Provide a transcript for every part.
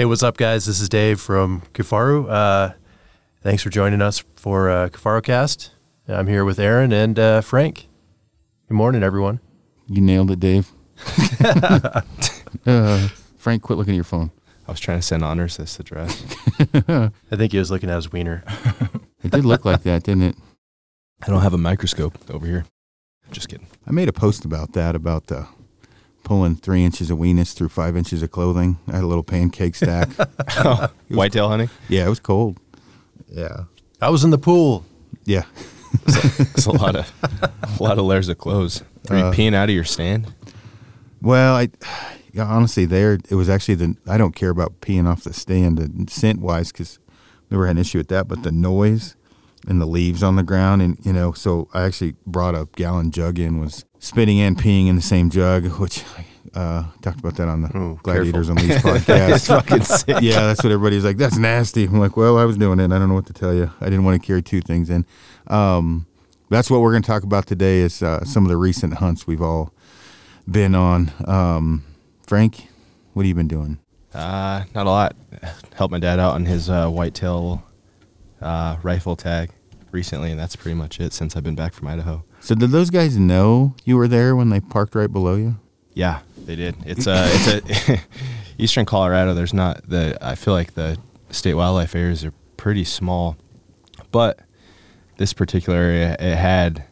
Hey, what's up, guys? This is Dave from Kifaru. Uh, thanks for joining us for uh, Kifaru Cast. I'm here with Aaron and uh, Frank. Good morning, everyone. You nailed it, Dave. uh, Frank, quit looking at your phone. I was trying to send honors this address. I think he was looking at his wiener. It did look like that, didn't it? I don't have a microscope over here. Just kidding. I made a post about that, about the pulling three inches of weenus through five inches of clothing. I had a little pancake stack. Whitetail hunting? yeah, it was cold. Yeah. I was in the pool. Yeah. It's a lot of a lot of layers of clothes. Are you Uh, peeing out of your stand? Well, I yeah, honestly there it was actually the I don't care about peeing off the stand and scent wise because never had an issue with that, but the noise and the leaves on the ground and you know so I actually brought a gallon jug in was spitting and peeing in the same jug, which uh, talked about that on the Ooh, Gladiators on Leash It's podcast. fucking sick. yeah, that's what everybody's like. That's nasty. I'm like, well, I was doing it. I don't know what to tell you. I didn't want to carry two things in. Um, that's what we're going to talk about today. Is uh, some of the recent hunts we've all been on. Um, Frank, what have you been doing? Uh, not a lot. Helped my dad out on his uh, whitetail uh, rifle tag recently, and that's pretty much it since I've been back from Idaho. So, did those guys know you were there when they parked right below you? Yeah, they did. It's a it's a eastern Colorado. There's not the. I feel like the state wildlife areas are pretty small, but this particular area it had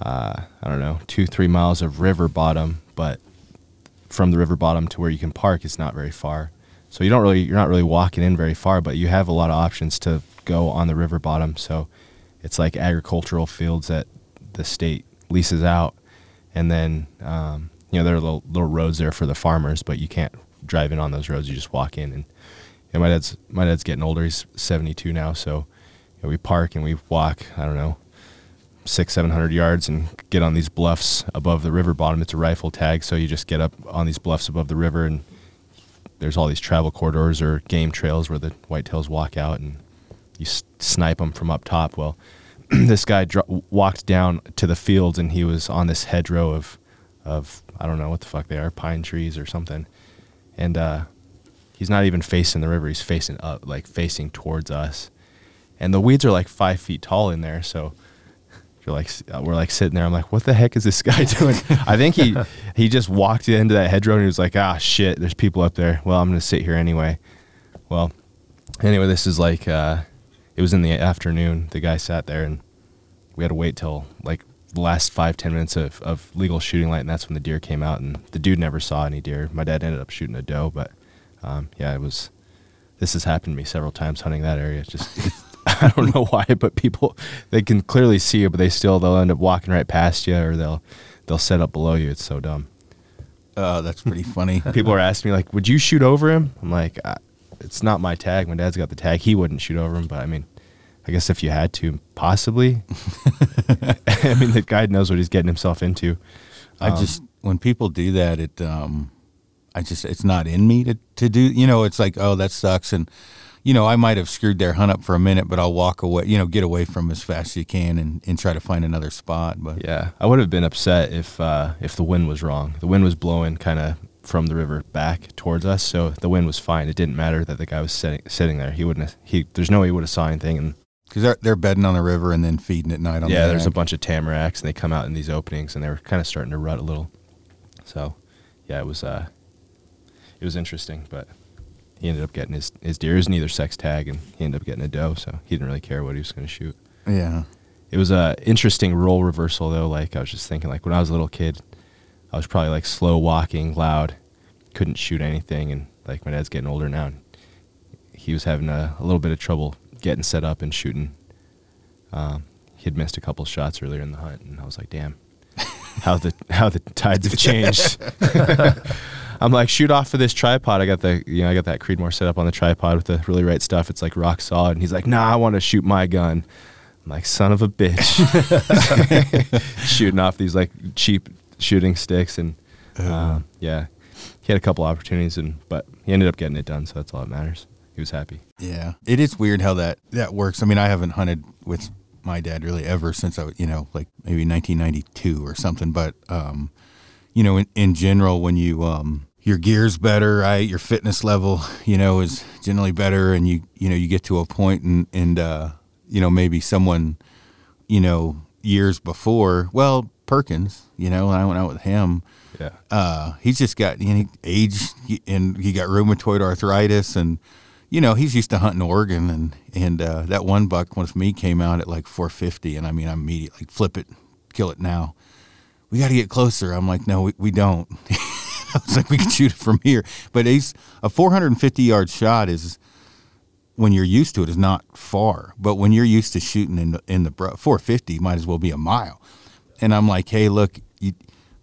uh, I don't know two three miles of river bottom, but from the river bottom to where you can park is not very far. So you don't really you're not really walking in very far, but you have a lot of options to go on the river bottom. So it's like agricultural fields that the state leases out, and then um, you know there are little, little roads there for the farmers, but you can't drive in on those roads. You just walk in, and know, my dad's my dad's getting older. He's 72 now, so you know, we park and we walk. I don't know six seven hundred yards and get on these bluffs above the river bottom. It's a rifle tag, so you just get up on these bluffs above the river, and there's all these travel corridors or game trails where the whitetails walk out, and you s- snipe them from up top. Well, this guy dro- walked down to the fields, and he was on this hedgerow of of I don't know what the fuck they are, pine trees or something, and uh, he's not even facing the river; he's facing up, like facing towards us, and the weeds are like five feet tall in there, so you're like uh, we're like sitting there. I'm like, what the heck is this guy doing? I think he he just walked into that hedgerow and he was like, ah shit, there's people up there. Well, I'm gonna sit here anyway. Well, anyway, this is like uh, it was in the afternoon. The guy sat there and we had to wait till like the last five ten minutes of, of legal shooting light, and that's when the deer came out. And the dude never saw any deer. My dad ended up shooting a doe, but um, yeah, it was. This has happened to me several times hunting that area. It's just it's, I don't know why, but people they can clearly see you, but they still they'll end up walking right past you, or they'll they'll set up below you. It's so dumb. Uh, that's pretty funny. People are asking me like, "Would you shoot over him?" I'm like, I, "It's not my tag. My dad's got the tag. He wouldn't shoot over him." But I mean, I guess if you had to, possibly. I mean, the guy knows what he's getting himself into. I just when people do that, it um, I just it's not in me to to do. You know, it's like oh that sucks, and you know I might have screwed their hunt up for a minute, but I'll walk away. You know, get away from as fast as you can and and try to find another spot. But Yeah, I would have been upset if uh, if the wind was wrong. The wind was blowing kind of from the river back towards us, so the wind was fine. It didn't matter that the guy was sitting sitting there. He wouldn't. Have, he there's no way he would have saw anything. And because they're they're bedding on the river and then feeding at night on yeah, the Yeah, there's a bunch of tamaracks, and they come out in these openings, and they were kind of starting to rut a little. So, yeah, it was uh, it was interesting, but he ended up getting his his deer. It was neither sex tag, and he ended up getting a doe, so he didn't really care what he was going to shoot. Yeah, It was a interesting role reversal though. Like I was just thinking, like when I was a little kid, I was probably like slow walking, loud, couldn't shoot anything, and like my dad's getting older now, and he was having a, a little bit of trouble getting set up and shooting. Um, he had missed a couple shots earlier in the hunt, and I was like, damn, how the how the tides have changed. I'm like, shoot off of this tripod. I got the, you know, I got that Creedmoor set up on the tripod with the really right stuff. It's like rock solid. And he's like, nah, I want to shoot my gun. I'm like, son of a bitch. Shooting off these like cheap shooting sticks. And um, yeah, he had a couple opportunities, and but he ended up getting it done. So that's all that matters. He was happy. yeah. It is weird how that that works. I mean, I haven't hunted with my dad really ever since I, you know, like maybe 1992 or something. But um, you know, in, in general, when you um, your gear's better, right? Your fitness level, you know, is generally better, and you you know you get to a point and and uh, you know maybe someone, you know, years before, well Perkins, you know, I went out with him. Yeah. Uh, he's just got you know, age and he got rheumatoid arthritis and you know he's used to hunting Oregon and and uh, that one buck with me came out at like 450 and I mean I immediately like, flip it, kill it now. We got to get closer. I'm like, no, we, we don't. I was like, we can shoot it from here, but he's a 450 yard shot is when you're used to it is not far, but when you're used to shooting in the, in the 450, might as well be a mile. And I'm like, hey, look, you,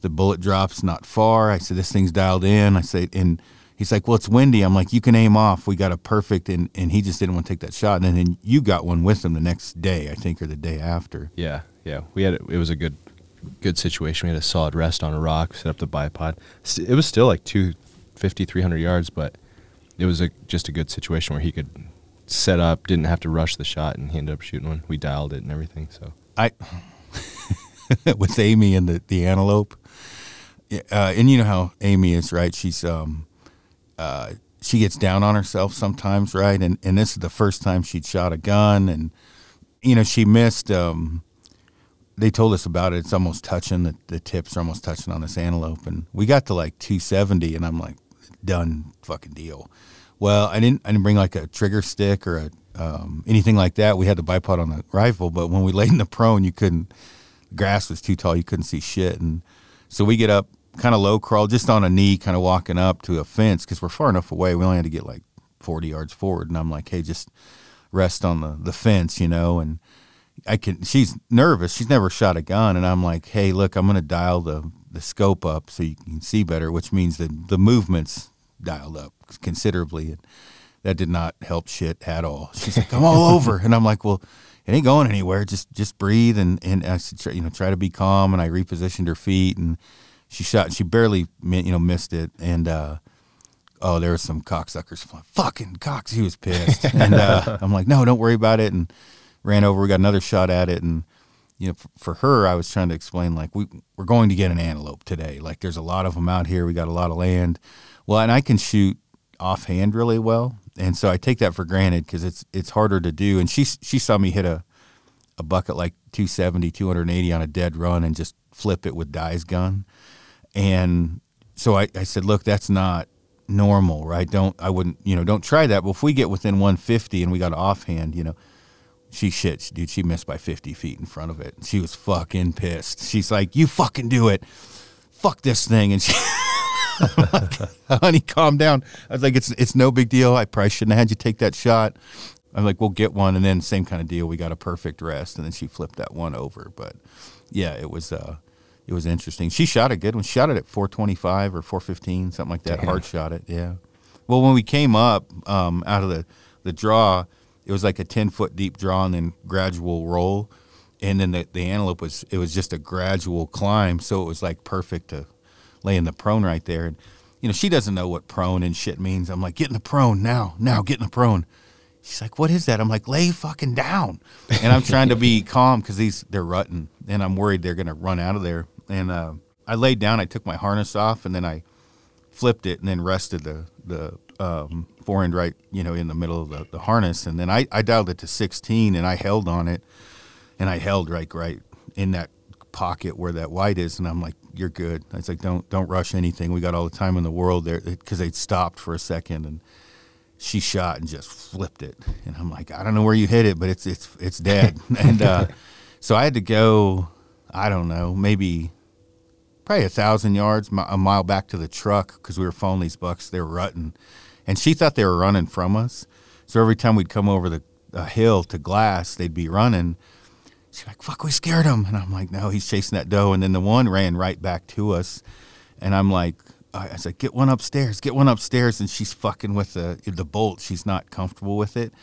the bullet drops not far. I said, this thing's dialed in. I said, and he's like, well, it's windy. I'm like, you can aim off. We got a perfect, and, and he just didn't want to take that shot. And then you got one with him the next day, I think, or the day after. Yeah, yeah. We had it was a good good situation. We had a solid rest on a rock, set up the bipod. It was still like 250, 300 yards, but it was a, just a good situation where he could set up, didn't have to rush the shot, and he ended up shooting one. We dialed it and everything. So I with Amy and the the antelope, uh, and you know how Amy is, right? She's um, uh, she gets down on herself sometimes, right? And and this is the first time she'd shot a gun, and you know she missed. Um, they told us about it. It's almost touching. The, the tips are almost touching on this antelope, and we got to like 270, and I'm like, done, fucking deal. Well, I didn't. I didn't bring like a trigger stick or a um, anything like that. We had the bipod on the rifle, but when we laid in the prone, you couldn't. Grass was too tall; you couldn't see shit. And so we get up, kind of low crawl, just on a knee, kind of walking up to a fence because we're far enough away. We only had to get like 40 yards forward, and I'm like, hey, just rest on the the fence, you know. And I can. She's nervous. She's never shot a gun, and I'm like, hey, look, I'm gonna dial the the scope up so you can see better, which means that the movements dialed up considerably. And that did not help shit at all. She's like, I'm all over. And I'm like, well, it ain't going anywhere. Just just breathe and and I said, you know, try to be calm. And I repositioned her feet and she shot. She barely you know missed it. And uh, oh, there was some cocksuckers. Flying Fucking cocks. He was pissed. and uh, I'm like, no, don't worry about it. And ran over. We got another shot at it. And you know, for, for her, I was trying to explain like we we're going to get an antelope today. Like there's a lot of them out here. We got a lot of land. Well, and I can shoot offhand really well, and so I take that for granted because it's it's harder to do. And she she saw me hit a a bucket like 270, 280 on a dead run and just flip it with Dye's gun, and so I, I said, look, that's not normal, right? Don't I wouldn't you know don't try that. But if we get within 150 and we got offhand, you know. She shit, dude. She missed by 50 feet in front of it. She was fucking pissed. She's like, "You fucking do it, fuck this thing." And she, honey, calm down. I was like, it's it's no big deal. I probably shouldn't have had you take that shot. I'm like, we'll get one, and then same kind of deal. We got a perfect rest, and then she flipped that one over. But yeah, it was uh, it was interesting. She shot a good one. She shot it at 425 or 415, something like that. Damn. Hard shot it. Yeah. Well, when we came up um, out of the the draw, it was like a 10 foot deep draw and then gradual roll, and then the the antelope was it was just a gradual climb, so it was like perfect to lay in the prone right there. And, you know, she doesn't know what prone and shit means. I'm like, get in the prone now, now, get in the prone. She's like, what is that? I'm like, lay fucking down. And I'm trying to be calm because these, they're rutting and I'm worried they're going to run out of there. And uh, I laid down, I took my harness off and then I flipped it and then rested the, the um, forend right, you know, in the middle of the, the harness. And then I, I dialed it to 16 and I held on it and I held right, right in that pocket where that white is. And I'm like, you're good. I was like, don't don't rush anything. We got all the time in the world there because they'd stopped for a second and she shot and just flipped it. And I'm like, I don't know where you hit it, but it's it's it's dead. and uh, so I had to go. I don't know, maybe probably a thousand yards, a mile back to the truck because we were following these bucks. They were rutting, and she thought they were running from us. So every time we'd come over the hill to glass, they'd be running She's like, fuck, we scared him. And I'm like, no, he's chasing that doe. And then the one ran right back to us. And I'm like, I said, like, get one upstairs, get one upstairs. And she's fucking with the, the bolt. She's not comfortable with it.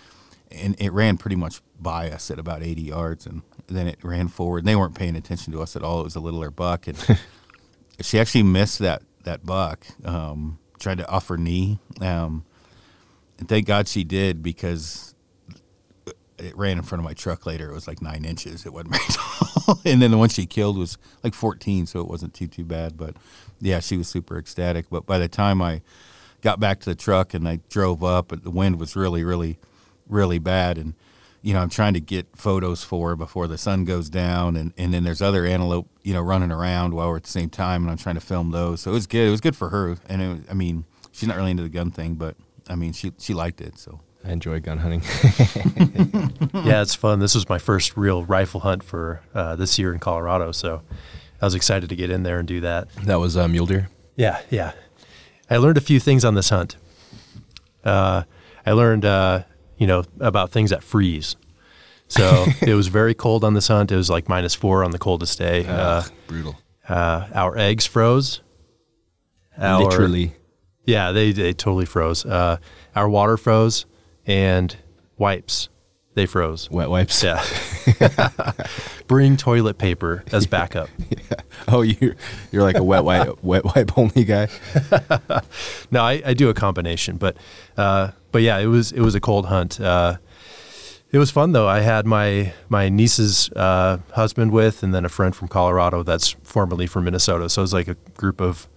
And it ran pretty much by us at about 80 yards. And then it ran forward. And they weren't paying attention to us at all. It was a littler buck. And she actually missed that, that buck, um, tried to off her knee. Um, and thank God she did because it ran in front of my truck later. It was like nine inches. It wasn't very tall. and then the one she killed was like 14, so it wasn't too too bad. But yeah, she was super ecstatic. But by the time I got back to the truck and I drove up, the wind was really really really bad and you know, I'm trying to get photos for before the sun goes down, and, and then there's other antelope, you know, running around while we're at the same time, and I'm trying to film those. So it was good. It was good for her, and it, I mean, she's not really into the gun thing, but I mean, she she liked it. So I enjoy gun hunting. yeah, it's fun. This was my first real rifle hunt for uh, this year in Colorado, so I was excited to get in there and do that. That was uh, mule deer. Yeah, yeah. I learned a few things on this hunt. Uh, I learned, uh, you know, about things that freeze. So it was very cold on this hunt. It was like minus four on the coldest day. Ugh, brutal. Uh, our eggs froze. Our- Literally. Yeah, they, they totally froze. Uh, our water froze and wipes, they froze. Wet wipes. Yeah. Bring toilet paper as backup. Oh, you're you're like a wet wipe wet wipe only guy. no, I, I do a combination, but uh, but yeah, it was it was a cold hunt. Uh, it was fun though. I had my my niece's uh, husband with, and then a friend from Colorado that's formerly from Minnesota. So it was like a group of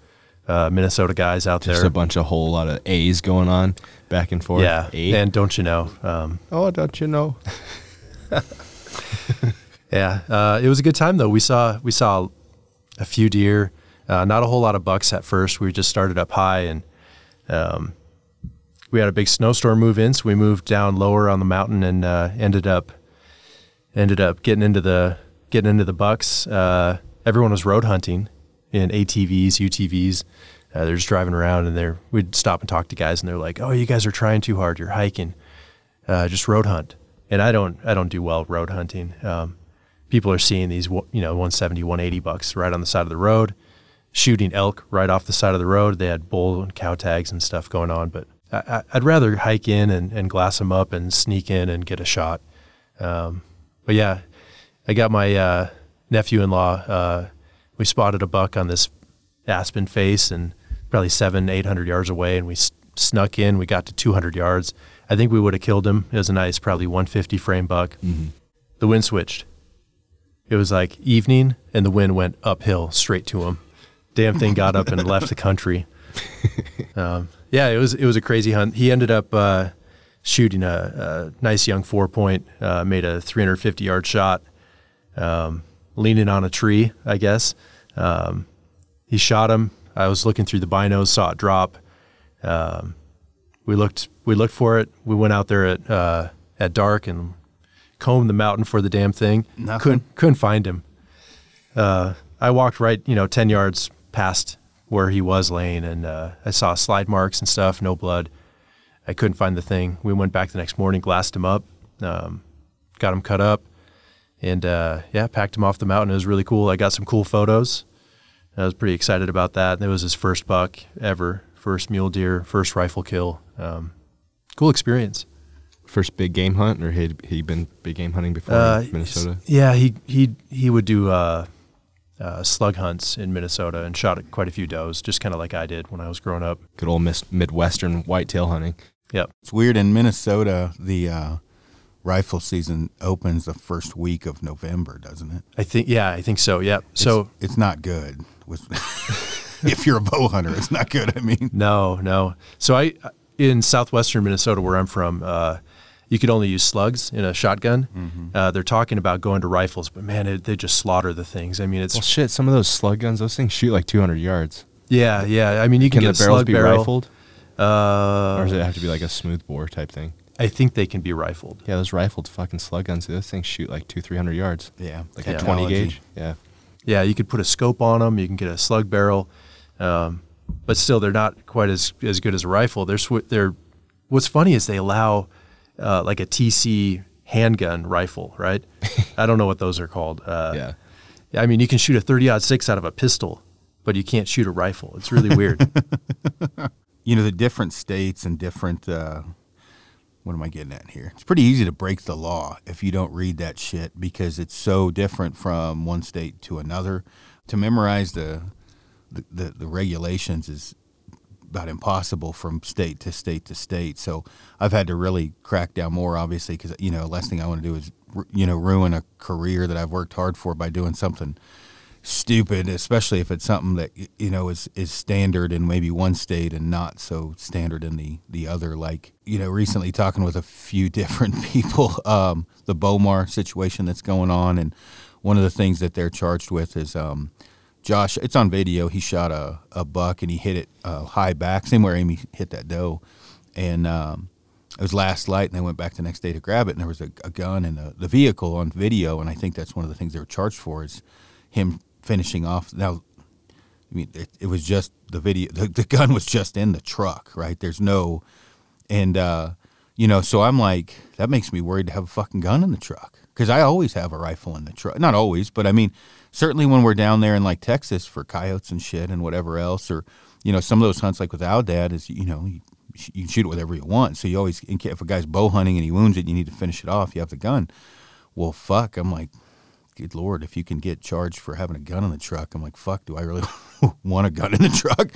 uh, Minnesota guys out Just there. Just a bunch of whole lot of A's going on back and forth. yeah, A. and don't you know? Um, oh, don't you know? Yeah, uh, it was a good time though. We saw we saw a few deer, uh, not a whole lot of bucks at first. We just started up high, and um, we had a big snowstorm move in, so we moved down lower on the mountain and uh, ended up ended up getting into the getting into the bucks. Uh, everyone was road hunting in ATVs, UTVs. Uh, they're just driving around, and they're we'd stop and talk to guys, and they're like, "Oh, you guys are trying too hard. You're hiking. Uh, just road hunt." And I don't I don't do well road hunting. Um, people are seeing these you know 170 180 bucks right on the side of the road shooting elk right off the side of the road they had bull and cow tags and stuff going on but I, i'd rather hike in and, and glass them up and sneak in and get a shot. Um, but yeah i got my uh, nephew-in-law uh, we spotted a buck on this aspen face and probably seven eight hundred yards away and we s- snuck in. We got to 200 yards. I think we would have killed him. It was a nice probably 150 frame buck. The wind switched. It was like evening and the wind went uphill straight to him. Damn thing got up and left the country. Um, yeah, it was it was a crazy hunt. He ended up uh, shooting a, a nice young four point, uh, made a 350 yard shot, um, leaning on a tree, I guess. Um, he shot him. I was looking through the binos, saw it drop. Um, we looked we looked for it. We went out there at uh, at dark and combed the mountain for the damn thing. Nothing? Couldn't couldn't find him. Uh, I walked right, you know, ten yards past where he was laying, and uh, I saw slide marks and stuff. No blood. I couldn't find the thing. We went back the next morning, glassed him up, um, got him cut up, and uh, yeah, packed him off the mountain. It was really cool. I got some cool photos. I was pretty excited about that. It was his first buck ever, first mule deer, first rifle kill. Um, cool experience. First big game hunt, or had he been big game hunting before Uh, Minnesota? Yeah, he he he would do uh, uh, slug hunts in Minnesota and shot quite a few does, just kind of like I did when I was growing up. Good old mis- Midwestern whitetail hunting. Yep. It's weird in Minnesota. The uh, rifle season opens the first week of November, doesn't it? I think yeah, I think so. Yep. So it's, it's not good. With if you're a bow hunter, it's not good. I mean, no, no. So I in southwestern Minnesota, where I'm from, uh, you could only use slugs in a shotgun. Mm-hmm. Uh, they're talking about going to rifles, but man, it, they just slaughter the things. I mean, it's Well, shit. Some of those slug guns, those things shoot like 200 yards. yeah, yeah. I mean, you can, Can get the a barrels slug be barrel. rifled, Uh, or does it have to be like a smooth bore type thing? I think they can be rifled. Yeah, those rifled fucking slug guns. Those things shoot like two, three hundred yards. yeah, Like Yeah. a 20 gauge. Yeah. Yeah, you could put a scope on them. You can get a slug barrel, um, but still, they're not quite as as good as a rifle. They're sw- they're. What's funny is they allow uh, like a TC handgun rifle, right? I don't know what those are called. Uh, yeah. I mean, you can shoot a 30-6 out of a pistol, but you can't shoot a rifle. It's really weird. You know the different states and different. Uh, what am I getting at here? It's pretty easy to break the law if you don't read that shit because it's so different from one state to another. To memorize the the, the, the regulations is about impossible from state to state to state. So I've had to really crack down more, obviously, because you know, the last thing I want to do is you know ruin a career that I've worked hard for by doing something stupid, especially if it's something that you know is is standard in maybe one state and not so standard in the the other. Like you know, recently talking with a few different people, um, the Bowmar situation that's going on, and one of the things that they're charged with is um, Josh. It's on video. He shot a, a buck and he hit it uh, high back, same where Amy hit that doe, and um, it was last light, and they went back the next day to grab it, and there was a, a gun in the, the vehicle on video, and I think that's one of the things they were charged for is him finishing off. Now, I mean, it, it was just the video. The, the, gun was just in the truck, right? There's no, and uh, you know, so I'm like, that makes me worried to have a fucking gun in the truck because I always have a rifle in the truck. Not always, but I mean, certainly when we're down there in like Texas for coyotes and shit and whatever else, or you know, some of those hunts like with our dad is, you know, you, you can shoot it whatever you want. So you always, if a guy's bow hunting and he wounds it, you need to finish it off. You have the gun. Well, fuck. I'm like, good lord, if you can get charged for having a gun in the truck, I'm like, fuck, do I really want a gun in the truck?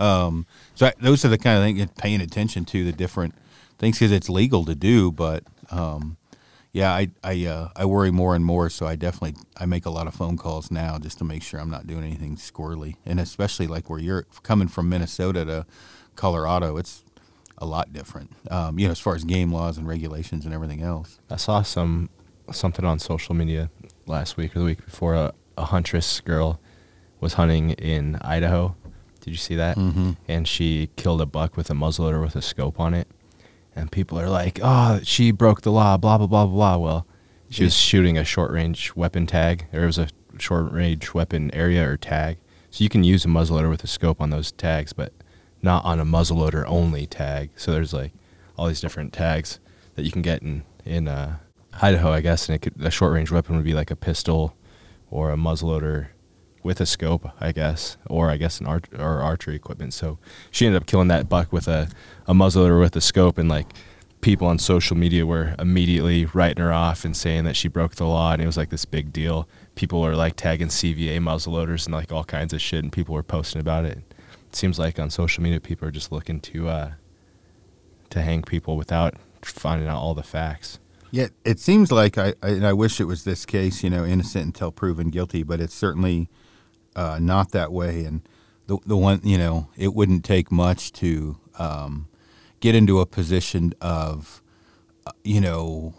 Um, so I, those are the kind of things paying attention to the different things because it's legal to do, but um, yeah, I I uh, I worry more and more. So I definitely I make a lot of phone calls now just to make sure I'm not doing anything squirrely, and especially like where you're coming from Minnesota to Colorado, it's a lot different. Um, you know, as far as game laws and regulations and everything else. I saw some something on social media last week or the week before. A, a huntress girl was hunting in Idaho. Did you see that? Mm-hmm. And she killed a buck with a muzzleloader with a scope on it. And people are like, "Oh, she broke the law." Blah blah blah blah. Blah. Well, she was shooting a short range weapon tag, or it was a short range weapon area or tag. So you can use a muzzleloader with a scope on those tags, but not on a muzzleloader only tag. So there's like all these different tags that you can get in in uh, Idaho, I guess, and it could, a short range weapon would be like a pistol or a muzzleloader with a scope, I guess, or I guess an art or archery equipment. So she ended up killing that buck with a, a muzzleloader with a scope, and like people on social media were immediately writing her off and saying that she broke the law, and it was like this big deal. People were like tagging CVA muzzleloaders and like all kinds of shit, and people were posting about it. It seems like on social media, people are just looking to uh, to hang people without finding out all the facts. Yeah, it seems like I, I, and I wish it was this case, you know, innocent until proven guilty, but it's certainly uh, not that way. And the the one, you know, it wouldn't take much to um, get into a position of, uh, you know,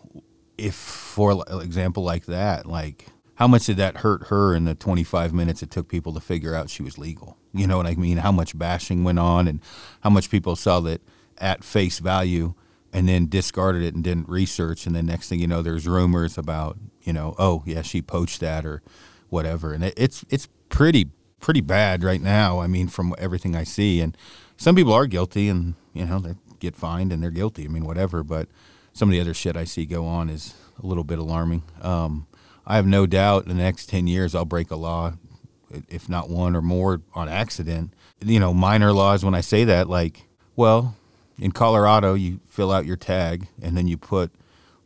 if for example like that, like how much did that hurt her in the 25 minutes it took people to figure out she was legal? You know what I mean? How much bashing went on, and how much people saw that at face value and then discarded it and didn't research and then next thing you know there's rumors about you know oh yeah she poached that or whatever and it, it's it's pretty pretty bad right now i mean from everything i see. And some people are guilty and you know they get fined and they're guilty. I mean whatever but some of the other shit i see go on is a little bit alarming. Um, i have no doubt in the next 10 years i'll break a law if not one or more on accident. You know minor laws when i say that like well in Colorado, you fill out your tag and then you put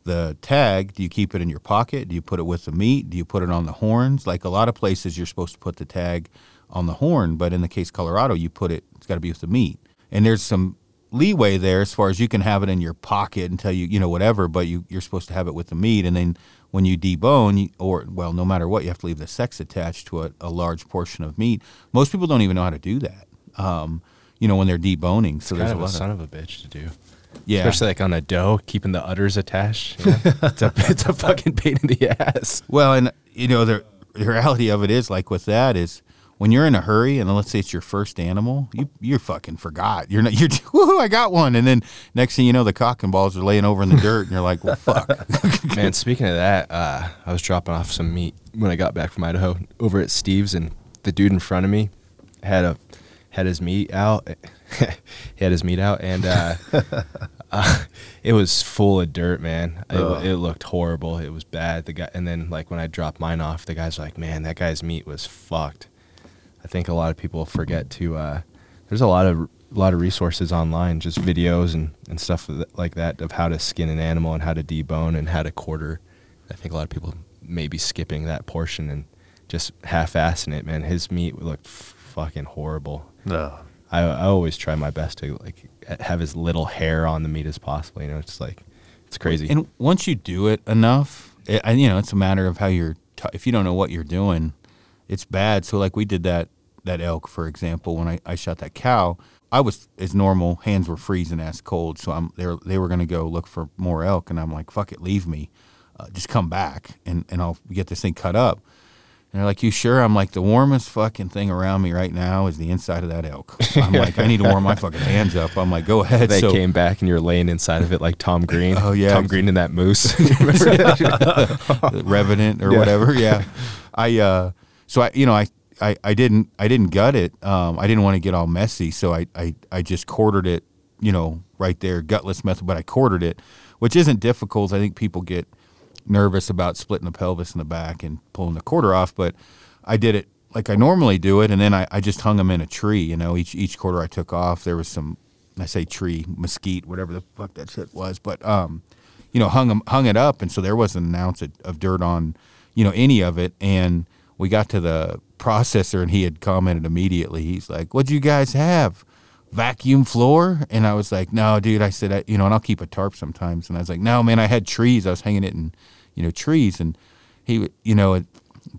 the tag. Do you keep it in your pocket? Do you put it with the meat? Do you put it on the horns? Like a lot of places, you're supposed to put the tag on the horn, but in the case Colorado, you put it. It's got to be with the meat. And there's some leeway there as far as you can have it in your pocket until you you know whatever, but you you're supposed to have it with the meat, and then when you debone, or well, no matter what, you have to leave the sex attached to a, a large portion of meat. Most people don't even know how to do that. Um, you know, when they're deboning. So it's there's a lot a son of, of a bitch to do. Yeah. Especially like on a doe, keeping the udders attached. you know? it's, a, it's a fucking pain in the ass. Well, and you know the, the reality of it is like with that is when you're in a hurry and let's say it's your first animal, you you fucking forgot. You're not you're woohoo, I got one, and then next thing you know, the cock and balls are laying over in the dirt, and you're like, well, fuck. Man, speaking of that, uh, I was dropping off some meat when I got back from Idaho over at Steve's, and the dude in front of me had a had his meat out. he had his meat out, and uh, uh, it was full of dirt, man. It, it looked horrible. It was bad. The guy, and then like when I dropped mine off, the guy's like, "Man, that guy's meat was fucked." I think a lot of people forget to. Uh, there's a lot of a lot of resources online, just videos and and stuff like that of how to skin an animal and how to debone and how to quarter. I think a lot of people may be skipping that portion and just half-assing it. Man, his meat looked f- fucking horrible. No. I, I always try my best to like have as little hair on the meat as possible. You know, it's like it's crazy. And once you do it enough, it, you know, it's a matter of how you're. T- if you don't know what you're doing, it's bad. So like we did that that elk, for example, when I, I shot that cow, I was as normal. Hands were freezing ass cold, so I'm they were, they were gonna go look for more elk, and I'm like, fuck it, leave me, uh, just come back, and and I'll get this thing cut up. And they're like, "You sure?" I'm like, "The warmest fucking thing around me right now is the inside of that elk." I'm like, "I need to warm my fucking hands up." I'm like, "Go ahead." they so, came back and you're laying inside of it like Tom Green. Oh, yeah. Tom Green and that moose. Revenant or Yeah. whatever. Yeah. I uh so I you know I I, I didn't I didn't gut it. Um I didn't want to get all messy, so I, I I just quartered it, you know, right there, gutless method, but I quartered it, which isn't difficult. I think people get nervous about splitting the pelvis in the back and pulling the quarter off, but I did it like I normally do it, and then I, I just hung them in a tree. You know, each each quarter I took off, there was some I say tree, mesquite, whatever the fuck that shit was, but um, you know, hung 'em- hung it up, and so there wasn't an ounce of, of dirt on, you know, any of it. And we got to the processor, and he had commented immediately. He's like, "What'd you guys have?" Vacuum floor, and I was like, "No, dude." I said, I, "You know," and I'll keep a tarp sometimes. And I was like, "No, man, I had trees. I was hanging it in, you know, trees." And he, you know, a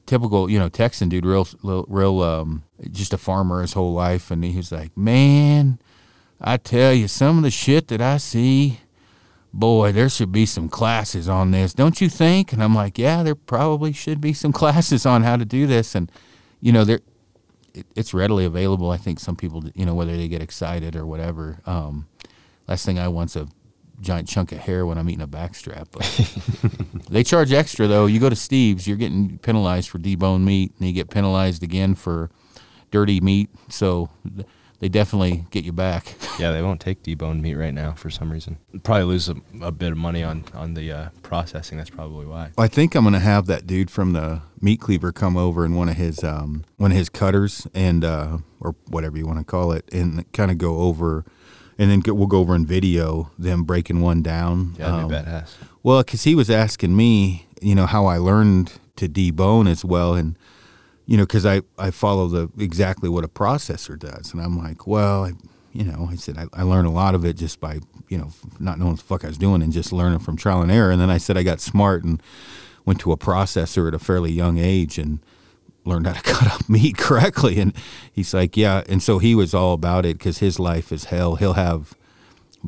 typical, you know, Texan dude, real, real, um, just a farmer his whole life, and he was like, "Man, I tell you, some of the shit that I see." boy, there should be some classes on this, don't you think? And I'm like, yeah, there probably should be some classes on how to do this. And, you know, there, it, it's readily available. I think some people, you know, whether they get excited or whatever. Um, last thing I want's a giant chunk of hair when I'm eating a backstrap. But they charge extra though. You go to Steve's, you're getting penalized for deboned meat, and you get penalized again for dirty meat. So th- they definitely get you back. yeah, they won't take deboned meat right now for some reason. Probably lose a, a bit of money on on the uh, processing. That's probably why. I think I'm gonna have that dude from the meat cleaver come over in one of his um, one of his cutters and uh, or whatever you want to call it, and kind of go over, and then go, we'll go over and video them breaking one down. Yeah, that'd Um, be badass. well, because he was asking me, you know, how I learned to debone as well, and you know, because I I follow the exactly what a processor does, and I'm like, well, I, you know, I said I, I learned a lot of it just by you know not knowing what the fuck I was doing and just learning from trial and error, and then I said I got smart and went to a processor at a fairly young age and learned how to cut up meat correctly, and he's like, yeah, and so he was all about it because his life is hell. He'll have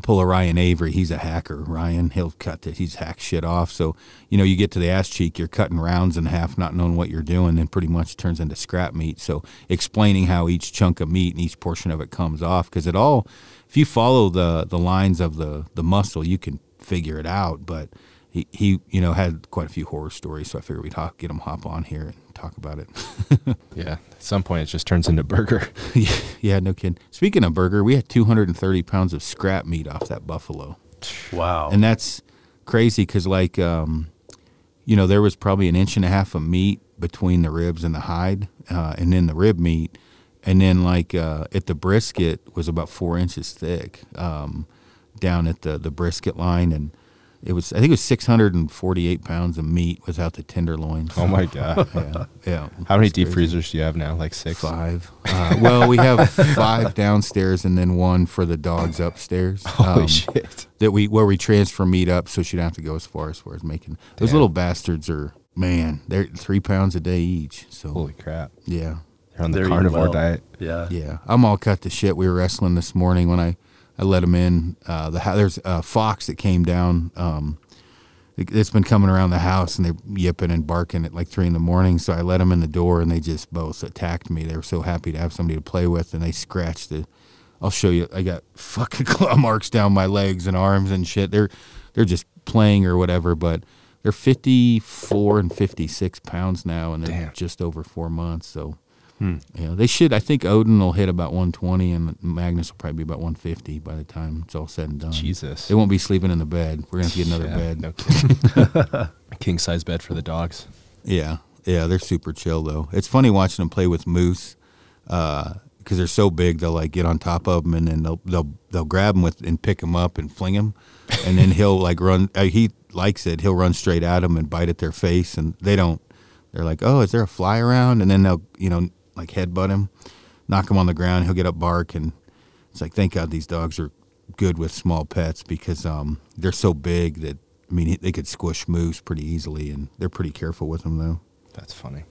pull a Ryan Avery. He's a hacker. Ryan, he'll cut it. He's hack shit off. So, you know, you get to the ass cheek, you're cutting rounds in half, not knowing what you're doing, and pretty much turns into scrap meat. So, explaining how each chunk of meat and each portion of it comes off, because it all, if you follow the the lines of the the muscle, you can figure it out. But he, he you know, had quite a few horror stories, so I figured we'd hop, get him hop on here and talk about it. Yeah, at some point it just turns into burger. yeah, no kidding. Speaking of burger, we had 230 pounds of scrap meat off that buffalo. Wow. and that's crazy because like um, you know there was probably an inch and a half of meat between the ribs and the hide uh, and then the rib meat and then like uh, at the brisket was about four inches thick um, down at the, the brisket line and it was i think it was 648 pounds of meat without the tenderloins Oh my god! yeah yeah How many deep crazy. freezers do you have now? Like six. Five. Uh, well, we have five downstairs and then one for the dogs upstairs. Holy um, shit! That we where we transfer meat up, so she don't have to go as far as far as making. Those Damn. little bastards are man. They're three pounds a day each. So Holy crap! yeah, They're on the They're carnivore well. diet. Yeah. yeah. I'm all cut to shit. We were wrestling this morning when I I let them in. Uh, the there's a fox that came down. Um, it- it's been coming around the house and they're yipping and barking at like three in the morning. So I let them in the door and they just both attacked me. They were so happy to have somebody to play with and they scratched it. I'll show you. I got fucking claw marks down my legs and arms and shit. They're they're just playing or whatever, but they're 54 and 56 pounds now and they're Damn. just over four months. So yeah, they should. I think Odin will hit about 120, and Magnus will probably be about 150 by the time it's all said and done. Jesus. They won't be sleeping in the bed. We're gonna have to get another Yeah, bed. No kidding. King size bed for the dogs. Yeah, yeah, they're super chill though. It's funny watching them play with moose because they're so big. They'll like get on top of them and then they'll they'll they'll grab them with and pick them up and fling them, and then he'll like run. Uh, he likes it. He'll run straight at them and bite at their face, and they don't. They're like, oh, is there a fly around? And then they'll you know like headbutt him, knock him on the ground. He'll get up, bark, and it's like thank God these dogs are good with small pets because um, they're so big that I mean they could squish moose pretty easily, and they're pretty careful with them though. That's funny.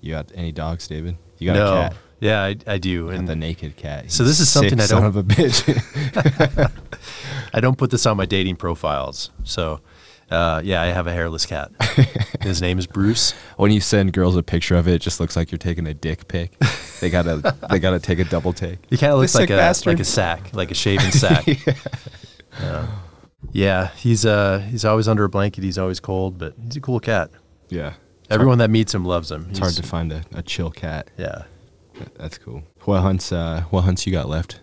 you got any dogs, David? You got no, a cat? yeah, I, I do, And and the naked cat. So this is something sick I don't- of a bitch. I don't put this on my dating profiles. So, uh, yeah, I have a hairless cat. His name is Bruce. when you send girls a picture of it, it just looks like you're taking a dick pic. They gotta they gotta take a double take. He kind of looks like a bastard. like a sack, like a shaven sack. Uh, yeah, he's uh he's always under a blanket. He's always cold, but he's a cool cat. Yeah. Everyone that meets him loves him. It's hard to find a, a chill cat. Yeah. That's cool. What hunts? Uh, what hunts you got left,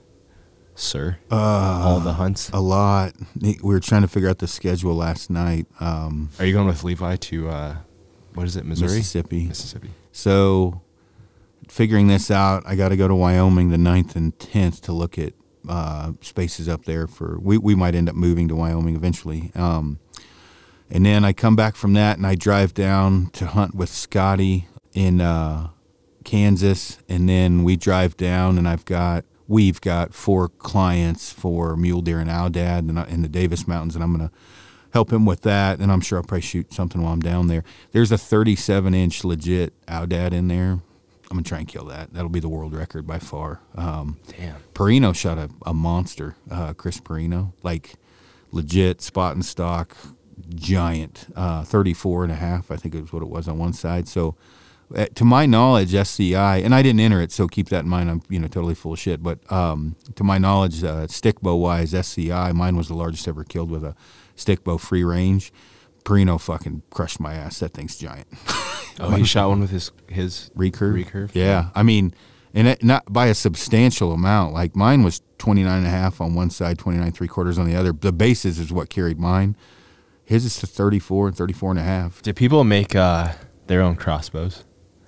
sir? Uh, All the hunts. a lot. We were trying to figure out the schedule last night. Um, Are you going with Levi to uh, what is it, Missouri, Mississippi. Mississippi. So, figuring this out, I got to go to Wyoming the 9th and 10th to look at uh, spaces up there for. We, we might end up moving to Wyoming eventually. Um, and then I come back from that and I drive down to hunt with Scotty in uh, Kansas. And then we drive down and I've got. We've got four clients for mule deer and aoudad in, in the Davis Mountains, and I'm going to help him with that. And I'm sure I'll probably shoot something while I'm down there. There's a 37 inch legit Aoudad in there. I'm gonna try and kill that. That'll be the world record by far. Um, Damn. Perino shot a, a monster, uh, Chris Perino, like legit spot and stock, giant, uh, 34 and a half, I think it was what it was on one side. So, to my knowledge, SCI, and I didn't enter it, so keep that in mind. I'm you know totally full of shit, but um, to my knowledge, uh, stick bow wise, SCI, mine was the largest ever killed with a stick bow free range. Perino fucking crushed my ass. That thing's giant. Oh, he shot one with his his recurve. Recurve. Yeah. I mean, and it, not by a substantial amount. Like mine was 29 and a half on one side, 29 three quarters on the other. The bases is what carried mine. His is to 34 and 34 and a half. Do people make uh, their own crossbows?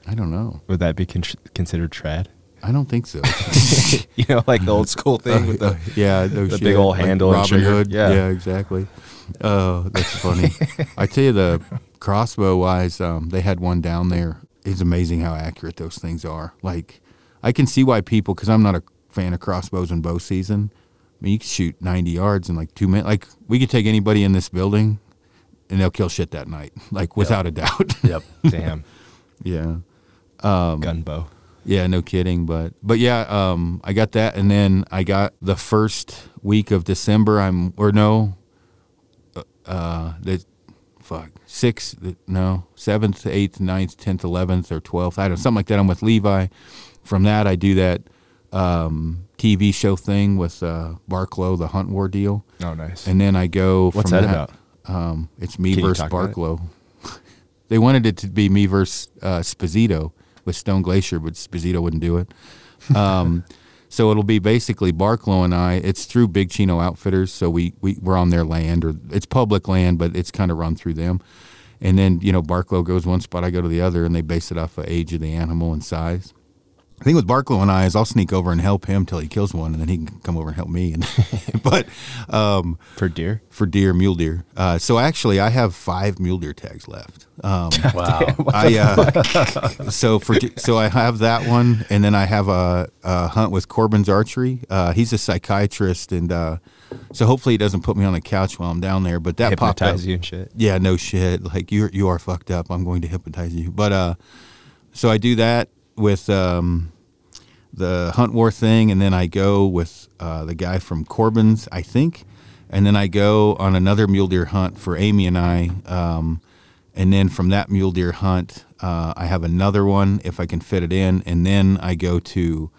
I don't know. Would that be con- considered trad? I don't think so. you know, like the old school thing with the. yeah, no the shit. big old handle and Robin. Hood. Yeah. yeah, exactly. Oh, that's funny. I tell you, the crossbow wise, um, they had one down there. It's amazing how accurate those things are. Like, I can see why people, because I'm not a fan of crossbows in bow season. I mean, you can shoot 90 yards in like two minutes. Like, we could take anybody in this building, and they'll kill shit that night. Like, without a doubt. Yep. Damn. yeah. Um, Gun bow. Yeah, no kidding. But but yeah, um, I got that, and then I got the first week of December. I'm or no, uh, uh the fuck sixth, no seventh, eighth, ninth, tenth, eleventh, or twelfth. I don't know something like that. I'm with Levi. From that, I do that um, TV show thing with uh, Barklow, the Hunt War deal, Oh, nice. and then I go. What's from that about? Um, it's me Can versus? Barklow. they wanted it to be me versus uh, Sposito with Stone Glacier, but Sposito wouldn't do it. Um, so it'll be basically Barklow and I. It's through Big Chino Outfitters, so we, we we're on their land, or it's public land, but it's kind of run through them. And then you know Barklow goes one spot, I go to the other, and they base it off of age of the animal and size. The thing with Barklow and I is I'll sneak over and help him till he kills one, and then he can come over and help me. And but um, For deer? for deer, mule deer. Uh, so actually, I have five mule deer tags left. Um, Wow. I uh, so for so I have that one, and then I have a, a hunt with Corbin's Archery. Uh, he's a psychiatrist, and uh, so hopefully he doesn't put me on the couch while I'm down there. But that popped up. Hypnotize you and shit. Yeah, no shit. Like you you are fucked up. I'm going to hypnotize you. But uh, so I do that with um, the hunt war thing, and then I go with uh, the guy from Corbin's, I think, and then I go on another mule deer hunt for Amy and I. Um, and then from that mule deer hunt, uh, I have another one if I can fit it in, and then I go to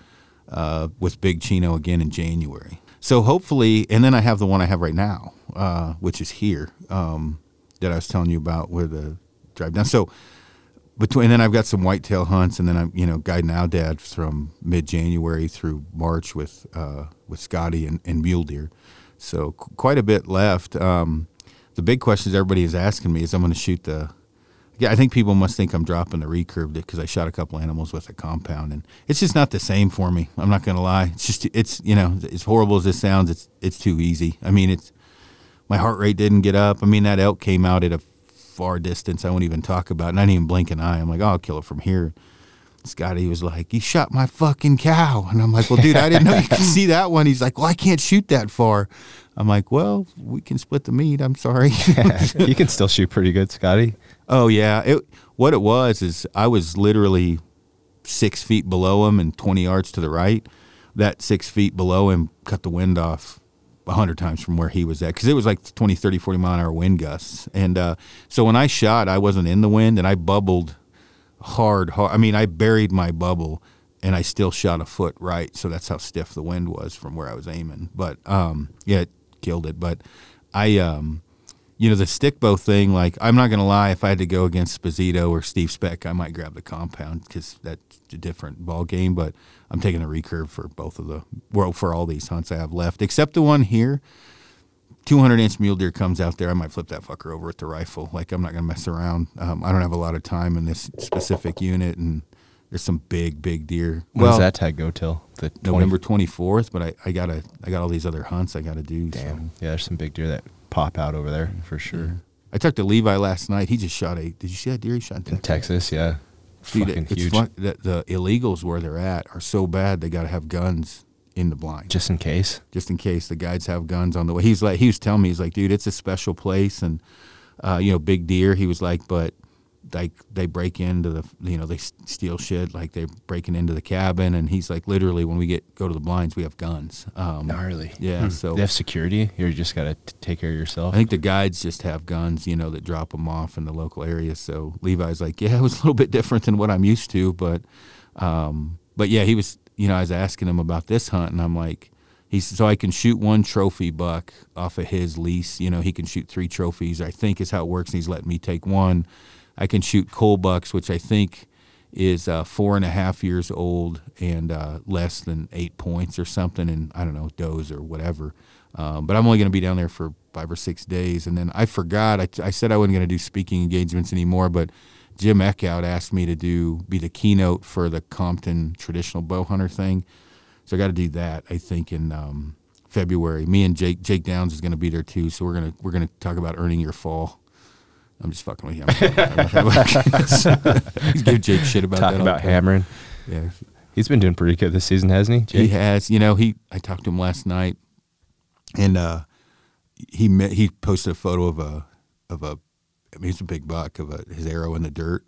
uh, with Big Chino again in January. So hopefully, and then I have the one I have right now, uh, which is here um, that I was telling you about where the drive down. So between and then I've got some whitetail hunts, and then I'm you know guiding our Dad from mid January through March with uh, with Scotty and, and mule deer. So qu- quite a bit left. Um, the big questions everybody is asking me is I'm going to shoot the. Yeah, I think people must think I'm dropping the recurve because I shot a couple animals with a compound, and it's just not the same for me. I'm not going to lie. It's just it's you know as horrible as this sounds, it's it's too easy. I mean, it's my heart rate didn't get up. I mean, that elk came out at a far distance. I won't even talk about, it, and I didn't even blink an eye. I'm like, oh, I'll kill it from here. Scotty was like, "You shot my fucking cow," and I'm like, "Well, dude, I didn't know you could see that one." He's like, "Well, I can't shoot that far." I'm like, "Well, we can split the meat." I'm sorry. you can still shoot pretty good, Scotty. oh yeah, it what it was is I was literally six feet below him and 20 yards to the right. That six feet below him cut the wind off a hundred times from where he was at because it was like 20, 30, 40 mile an hour wind gusts. And uh, so when I shot, I wasn't in the wind and I bubbled hard, hard. I mean, I buried my bubble and I still shot a foot right. So that's how stiff the wind was from where I was aiming. But um, yeah, it killed it. But I, um, you know, the stick bow thing, like, I'm not going to lie, if I had to go against Sposito or Steve Speck, I might grab the compound because that's a different ball game. But I'm taking a recurve for both of the, well, for all these hunts I have left, except the one here. 200 inch mule deer comes out there, I might flip that fucker over with the rifle. Like, I'm not going to mess around. Um, I don't have a lot of time in this specific unit, and there's some big, big deer. When does that tag go till? The 20 November 24th, but I, I gotta I got all these other hunts I gotta do. so- Damn. Yeah, there's some big deer that pop out over there for sure. I talked to Levi last night. He just shot a. Did you see that deer he shot in In Texas, yeah. Dude, Fucking it's huge. fun, the, the illegals where they're at are so bad they got to have guns in the blind Just in case. just in case the guides have guns on the way. He's like he was telling me he's like, dude, it's a special place and uh, you know big deer. He was like, but like they break into the you know they steal shit like they're breaking into the cabin and he's like literally when we get go to the blinds we have guns. Um, Gnarly. Yeah, so They have security. You just got to take care of yourself. I think the guides just have guns, you know, that drop them off in the local area. So Levi's like, yeah, it was a little bit different than what I'm used to, but, um, but yeah, he was, you know, I was asking him about this hunt, and I'm like, he's so I can shoot one trophy buck off of his lease. You know, he can shoot three trophies. I think is how it works, and he's letting me take one. I can shoot coal bucks, which I think is uh, four and a half years old and uh, less than eight points or something, and I don't know does or whatever. Um, but I'm only going to be down there for five or six days, and then I forgot. I, I said I wasn't going to do speaking engagements anymore, but Jim Eckhout asked me to do be the keynote for the Compton traditional bow hunter thing, so I got to do that. I think in um, February. Me and Jake Jake Downs is going to be there too, so we're gonna we're gonna talk about earning your fall. I'm just fucking with you. I'm give Jake shit about that. about hammering. Yeah, He's been doing pretty good this season, hasn't he? he has. You know, he. I talked to him last night, and uh, he met, he posted a photo of a of a. I mean, it's a big buck of a, his arrow in the dirt.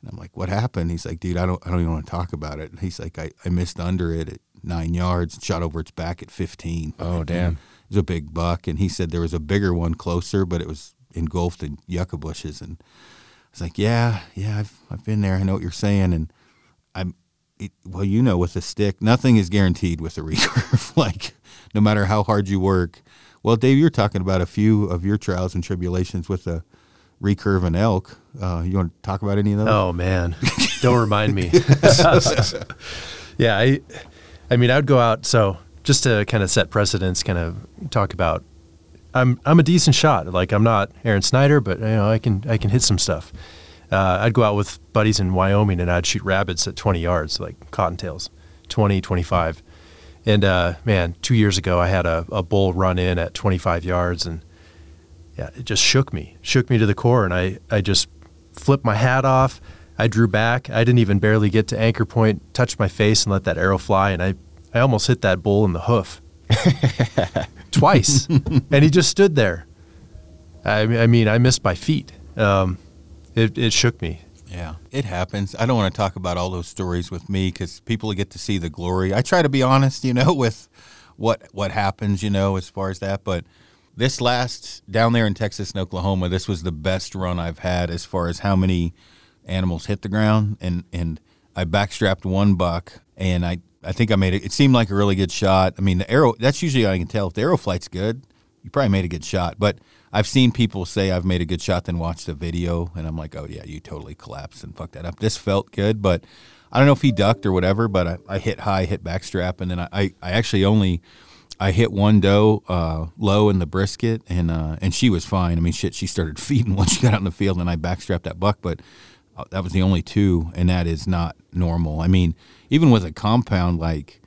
And I'm like, what happened? He's like, dude, I don't I don't even want to talk about it. And he's like, I, I missed under it at nine yards, shot over its back at 15. Oh, damn. It was a big buck, and he said there was a bigger one closer, but it was engulfed in yucca bushes. And I was like, yeah, yeah, I've I've been there. I know what you're saying, and I'm. It, well, you know, with a stick, nothing is guaranteed with a recurve. like, no matter how hard you work. Well, Dave, you're talking about a few of your trials and tribulations with a recurve and elk. Uh, you want to talk about any of those? Oh man, don't remind me. yeah, I, I mean, I would go out. So just to kind of set precedents, kind of talk about. I'm I'm a decent shot. Like I'm not Aaron Snyder, but you know I can I can hit some stuff. Uh, I'd go out with buddies in Wyoming and I'd shoot rabbits at 20 yards, like cottontails, 20, 25. And uh, man, two years ago I had a, a bull run in at 25 yards and yeah, it just shook me, shook me to the core, and I, I just flipped my hat off. I drew back. I didn't even barely get to anchor point, touched my face, and let that arrow fly, and I, I almost hit that bull in the hoof twice, and he just stood there. I, I mean, I missed by feet. Um, it, it shook me. Yeah, it happens. I don't want to talk about all those stories with me because people get to see the glory. I try to be honest, you know, with what what happens, you know, as far as that. But this last down there in Texas and Oklahoma, this was the best run I've had as far as how many animals hit the ground, and and I backstrapped one buck, and I I think I made it. It seemed like a really good shot. I mean, the arrow. That's usually I can tell if the arrow flight's good. You probably made a good shot, but I've seen people say I've made a good shot, then watch the video, and I'm like, oh yeah, you totally collapsed and fucked that up. This felt good, but I don't know if he ducked or whatever. But I, I hit high, hit backstrap, and then I, I, I actually only I hit one doe uh, low in the brisket, and uh, and she was fine. I mean, shit, she started feeding once she got out in the field, and I backstrapped that buck, but uh, that was the only two, and that is not normal. I mean, even with a compound like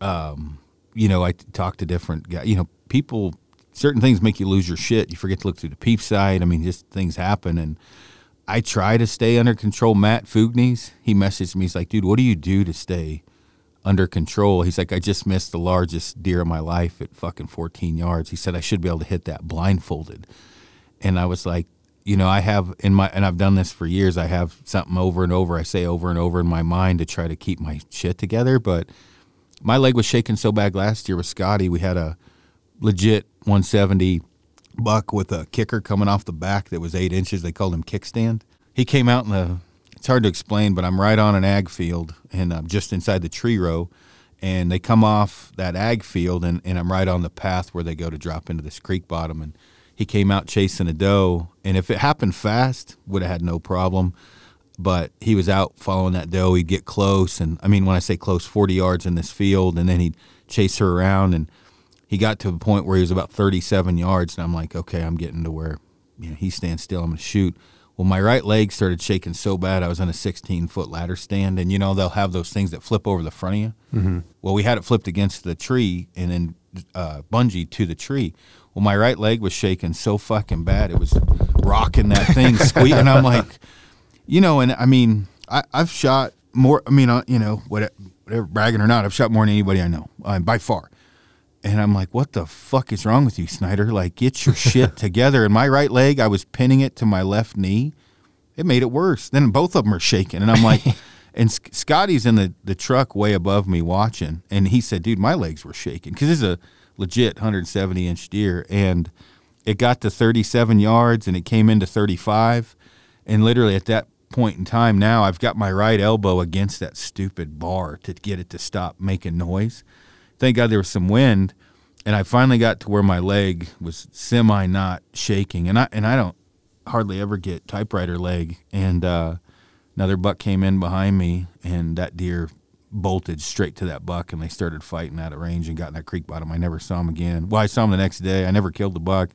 um, you know, I talk to different guys. You know, people, certain things make you lose your shit. You forget to look through the peep sight. I mean, just things happen. And I try to stay under control. Matt Fugnes, he messaged me. He's like, dude, what do you do to stay under control? He's like, I just missed the largest deer of my life at fucking 14 yards. He said I should be able to hit that blindfolded. And I was like, you know, I have in my, and I've done this for years. I have something over and over. I say over and over in my mind to try to keep my shit together. But my leg was shaking so bad last year with Scotty. We had a legit 170 buck with a kicker coming off the back that was eight inches. They called him kickstand. He came out in the. It's hard to explain, but I'm right on an ag field and I'm just inside the tree row, and they come off that ag field and, and I'm right on the path where they go to drop into this creek bottom and he came out chasing a doe and if it happened fast would have had no problem but he was out following that doe he'd get close and i mean when i say close 40 yards in this field and then he'd chase her around and he got to a point where he was about 37 yards, and I'm like, okay, I'm getting to where you know, he stands still. I'm going to shoot. Well, my right leg started shaking so bad I was on a 16 foot ladder stand, and you know they'll have those things that flip over the front of you. Mm-hmm. Well, we had it flipped against the tree and then uh, bungee to the tree. Well, my right leg was shaking so fucking bad it was rocking that thing, squeaking. and I'm like, you know, and I mean, I, have shot more. I mean, uh, you know, whatever, whatever, bragging or not, I've shot more than anybody I know uh, by far. And I'm like, what the fuck is wrong with you, Snyder? Like, get your shit together. And my right leg, I was pinning it to my left knee. It made it worse. Then both of them are shaking. And I'm like, and Scotty's in the, the truck way above me watching. And he said, dude, my legs were shaking because this is a legit 170 inch deer. And it got to 37 yards and it came into 35. And literally at that point in time now, I've got my right elbow against that stupid bar to get it to stop making noise thank God there was some wind, and I finally got to where my leg was semi not shaking, and I and I don't hardly ever get typewriter leg, and uh, another buck came in behind me, and that deer bolted straight to that buck, and they started fighting out of range and got in that creek bottom. I never saw him again. Well, I saw him the next day. I never killed the buck,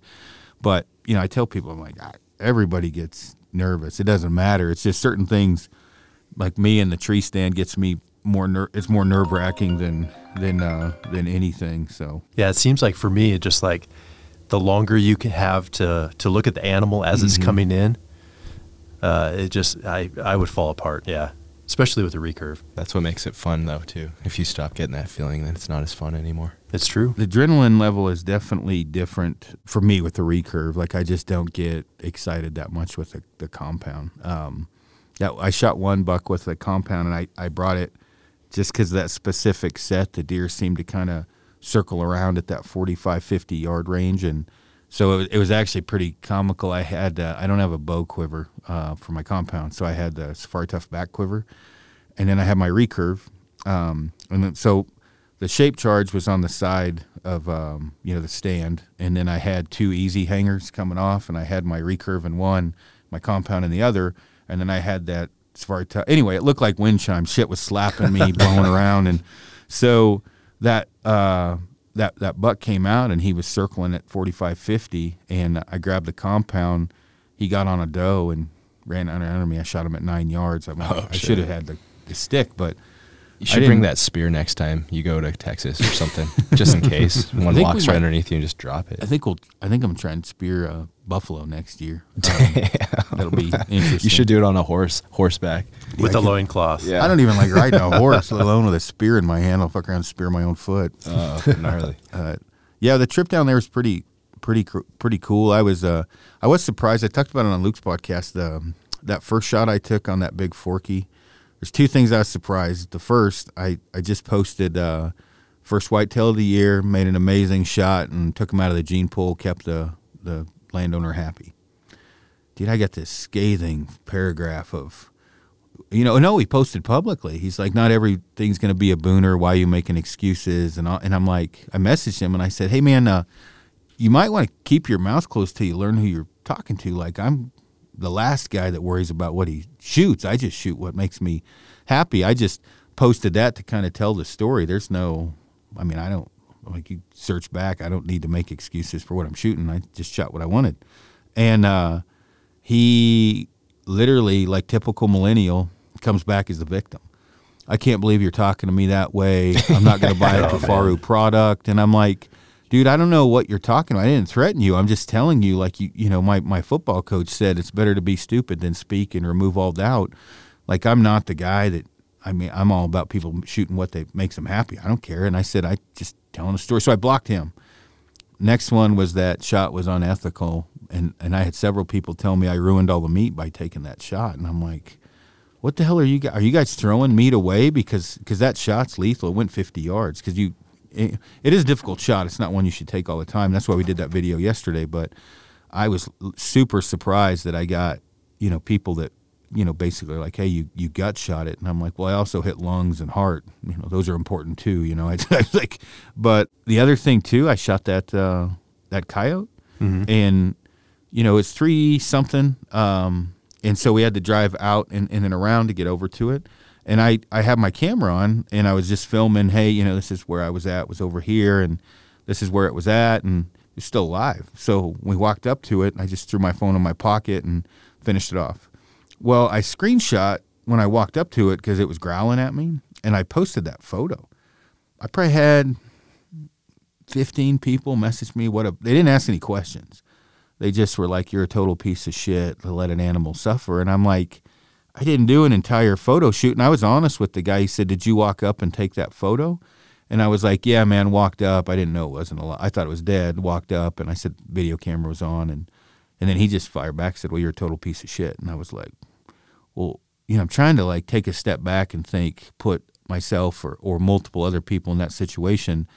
but you know, I tell people, I'm like, everybody gets nervous. It doesn't matter. It's just certain things, like me in the tree stand, gets me more ner- it's more nerve wracking than than uh, than anything. So yeah, it seems like for me, it just like the longer you can have to to look at the animal as mm-hmm. it's coming in, uh, it just I I would fall apart. Yeah, especially with the recurve. That's what makes it fun though too. If you stop getting that feeling, then it's not as fun anymore. It's true. The adrenaline level is definitely different for me with the recurve. Like I just don't get excited that much with the, the compound. Um, yeah, I shot one buck with the compound, and I, I brought it just because that specific set, the deer seemed to kind of circle around at that 45, 50 yard range. And so it was, it was actually pretty comical. I had, uh, I don't have a bow quiver uh, for my compound, so I had the Safari Tuff back quiver. And then I had my recurve. Um, and then, so the shape charge was on the side of, um, you know, the stand. And then I had two easy hangers coming off, and I had my recurve in one, my compound in the other. And then I had that Svarta. Anyway, it looked like wind chime. Shit was slapping me, blowing around, and so that uh, that that buck came out and he was circling at 45, 50, and I grabbed the compound. He got on a doe and ran under, under me. I shot him at nine yards. I, mean, oh, I should have had the, the stick, but you should bring that spear next time you go to Texas or something, just in case one walks right underneath you and just drop it. I think we'll. I think I'm trying to spear a buffalo next year. Um, that'll be interesting. You should do it on a horse, horseback, with yeah, a loincloth. Yeah. I don't even like riding a horse, let alone with a spear in my hand. I'll fuck around and spear my own foot. Oh, gnarly. uh, yeah, the trip down there was pretty, pretty, pretty cool. I was, uh, I was surprised. I talked about it on Luke's podcast. The that first shot I took on that big forky there's two things I was surprised. The first, I, I just posted uh, first whitetail of the year, made an amazing shot, and took him out of the gene pool, kept the, the landowner happy. Dude, I got this scathing paragraph of, you know, no, he posted publicly. He's like, not everything's going to be a booner. Why are you making excuses? And, all, and I'm like, I messaged him and I said, hey, man, uh, you might want to keep your mouth closed till you learn who you're talking to. Like, I'm the last guy that worries about what he shoots. I just shoot what makes me happy. I just posted that to kind of tell the story. There's no, I mean, I don't like you search back. I don't need to make excuses for what I'm shooting. I just shot what I wanted, and uh, he literally, like typical millennial, comes back as the victim. I can't believe you're talking to me that way. I'm not going to buy a Kifaru product, and I'm like, dude, I don't know what you're talking about. I didn't threaten you. I'm just telling you, like you, you know, my my football coach said it's better to be stupid than speak and remove all doubt. Like I'm not the guy that. I mean, I'm all about people shooting what they makes them happy. I don't care. And I said, I just telling a story. So I blocked him. Next one was that shot was unethical, and and I had several people tell me I ruined all the meat by taking that shot, and I'm like, what the hell are you guys? Are you guys throwing meat away because because that shot's lethal? It went 50 yards because you. It, it is a difficult shot. It's not one you should take all the time. That's why we did that video yesterday. But I was super surprised that I got you know people that you know basically like hey you you gut shot it and i'm like well i also hit lungs and heart you know those are important too you know i, I was like but the other thing too i shot that uh that coyote and you know it's three something um and so we had to drive out and, and then around to get over to it and i i had my camera on and i was just filming hey you know this is where i was at was over here and this is where it was at and it's still alive so we walked up to it and i just threw my phone in my pocket and finished it off well, I screenshot when I walked up to it because it was growling at me, and I posted that photo. I probably had 15 people message me. What a, they didn't ask any questions. They just were like, "You're a total piece of shit to let an animal suffer." And I'm like, I didn't do an entire photo shoot, and I was honest with the guy. He said, "Did you walk up and take that photo?" And I was like, "Yeah, man, walked up. I didn't know it wasn't alive. I thought it was dead. Walked up, and I said video camera was on, and and then he just fired back, said, "Well, you're a total piece of shit." And I was like, well, you know, I'm trying to like take a step back and think, put myself or, or multiple other people in that situation.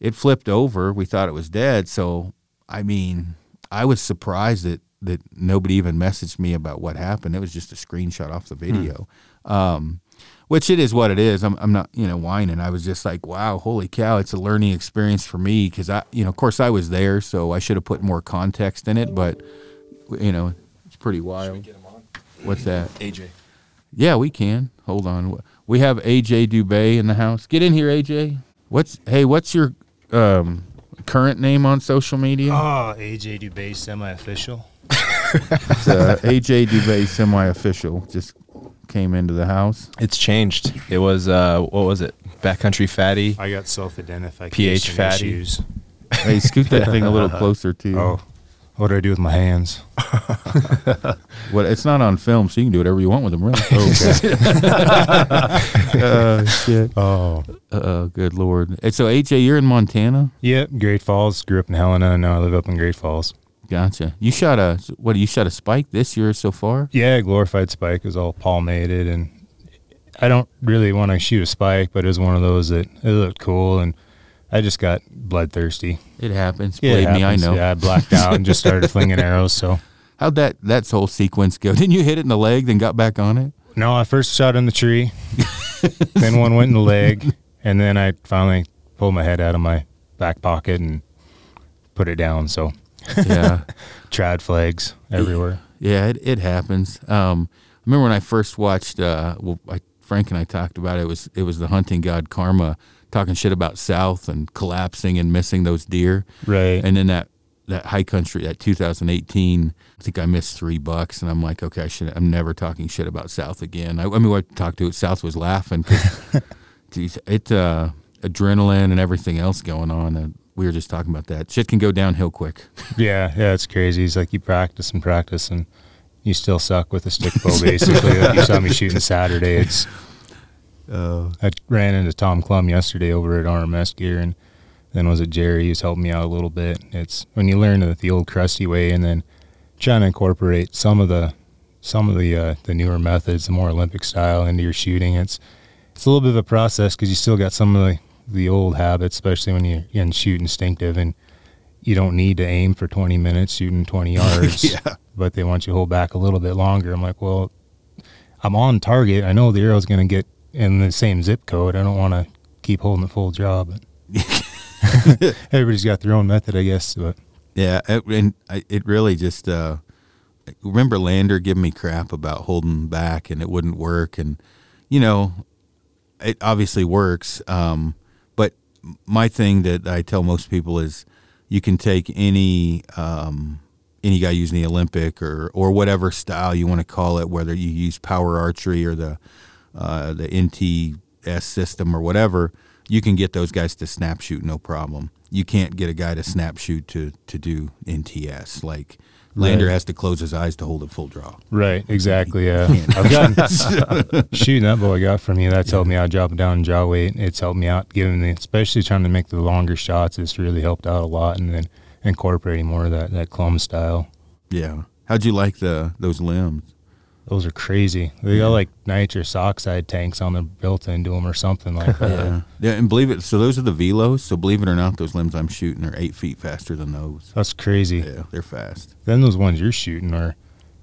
It flipped over. We thought it was dead. So, I mean, I was surprised that, that nobody even messaged me about what happened. It was just a screenshot off the video, um, which it is what it is. I'm, I'm not, you know, whining. I was just like, wow, holy cow, it's a learning experience for me because I, you know, of course I was there, so I should have put more context in it, but, you know, it's pretty wild. Should we get him on? What's that? AJ. Yeah, we can. Hold on. We have AJ Dubay in the house. Get in here, AJ. What's hey? What's your um, current name on social media? Oh, AJ Dubay semi-official. It's, uh, AJ Dubay semi-official. Just came into the house. It's changed. It was uh, what was it? Backcountry fatty. I got self-identification PH fatty. issues. Hey, scoot that thing a little closer to you. Oh, what do I do with my hands? Well, it's not on film, so you can do whatever you want with them, really. Okay. uh, shit. Oh, Uh, good lord. Hey, so AJ, you're in Montana. yep. Great Falls. Grew up in Helena, and now I live up in Great Falls. Gotcha. You shot a what? You shot a spike this year so far? Yeah, glorified spike was all palmated, and I don't really want to shoot a spike, but it was one of those that it looked cool, and I just got bloodthirsty. It happens. Yeah, it Believe me, I know. Yeah, I blacked out and just started flinging arrows. So How'd that that whole sequence go? Didn't you hit it in the leg, then got back on it? no, I first shot in the tree, then one went in the leg, and then I finally pulled my head out of my back pocket and put it down. So Yeah, trad flags everywhere. yeah, it, it happens. Um, I remember when I first watched. Uh, well, I, Frank and I talked about it. it. Was it was the hunting god Karma talking shit about South and collapsing and missing those deer, Right. and then that that high country that 2018 i think i missed three bucks and i'm like okay i should i'm never talking shit about south again i, I mean i talked to it south was laughing 'cause, geez, it uh adrenaline and everything else going on and we were just talking about that shit can go downhill quick Yeah, yeah, it's crazy. It's like you practice and practice, and you still suck with a stick bow. Basically, like you saw me shooting Saturday. It's uh, I ran into Tom Clum yesterday over at RMS Gear, and then was it Jerry who's helped me out a little bit. It's when you learn the, the old crusty way, and then trying to incorporate some of the some of the uh, the newer methods, the more Olympic style, into your shooting. It's it's a little bit of a process because you still got some of the the old habits, especially when you you shoot instinctive and you don't need to aim for 20 minutes shooting 20 yards, Yeah. but they want you to hold back a little bit longer. I'm like, well, I'm on target. I know the arrow's going to get in the same zip code. I don't want to keep holding the full but everybody's got their own method, I guess. But yeah it, and I, it really just uh remember lander giving me crap about holding back and it wouldn't work and you know it obviously works um my thing that i tell most people is you can take any um any guy using the olympic or or whatever style you want to call it whether you use power archery or the uh, the nts system or whatever you can get those guys to snap shoot no problem you can't get a guy to snap shoot to to do NTS. Like Lander Right. has to close his eyes to hold a full draw. Right, exactly. Yeah, I've gotten shooting that bow I got from you. That's helped me out dropping down jaw weight. It's helped me out giving the, especially trying to make the longer shots. It's really helped out a lot, and then incorporating more of that that clum style. Yeah. How'd you like the those limbs? Those are crazy. They got like nitrous oxide tanks on them built into them or something like that. Yeah. Yeah, and believe it. So those are the velos. So believe it or not, those limbs I'm shooting are eight feet faster than those. That's crazy. Yeah, they're fast. Then those ones you're shooting are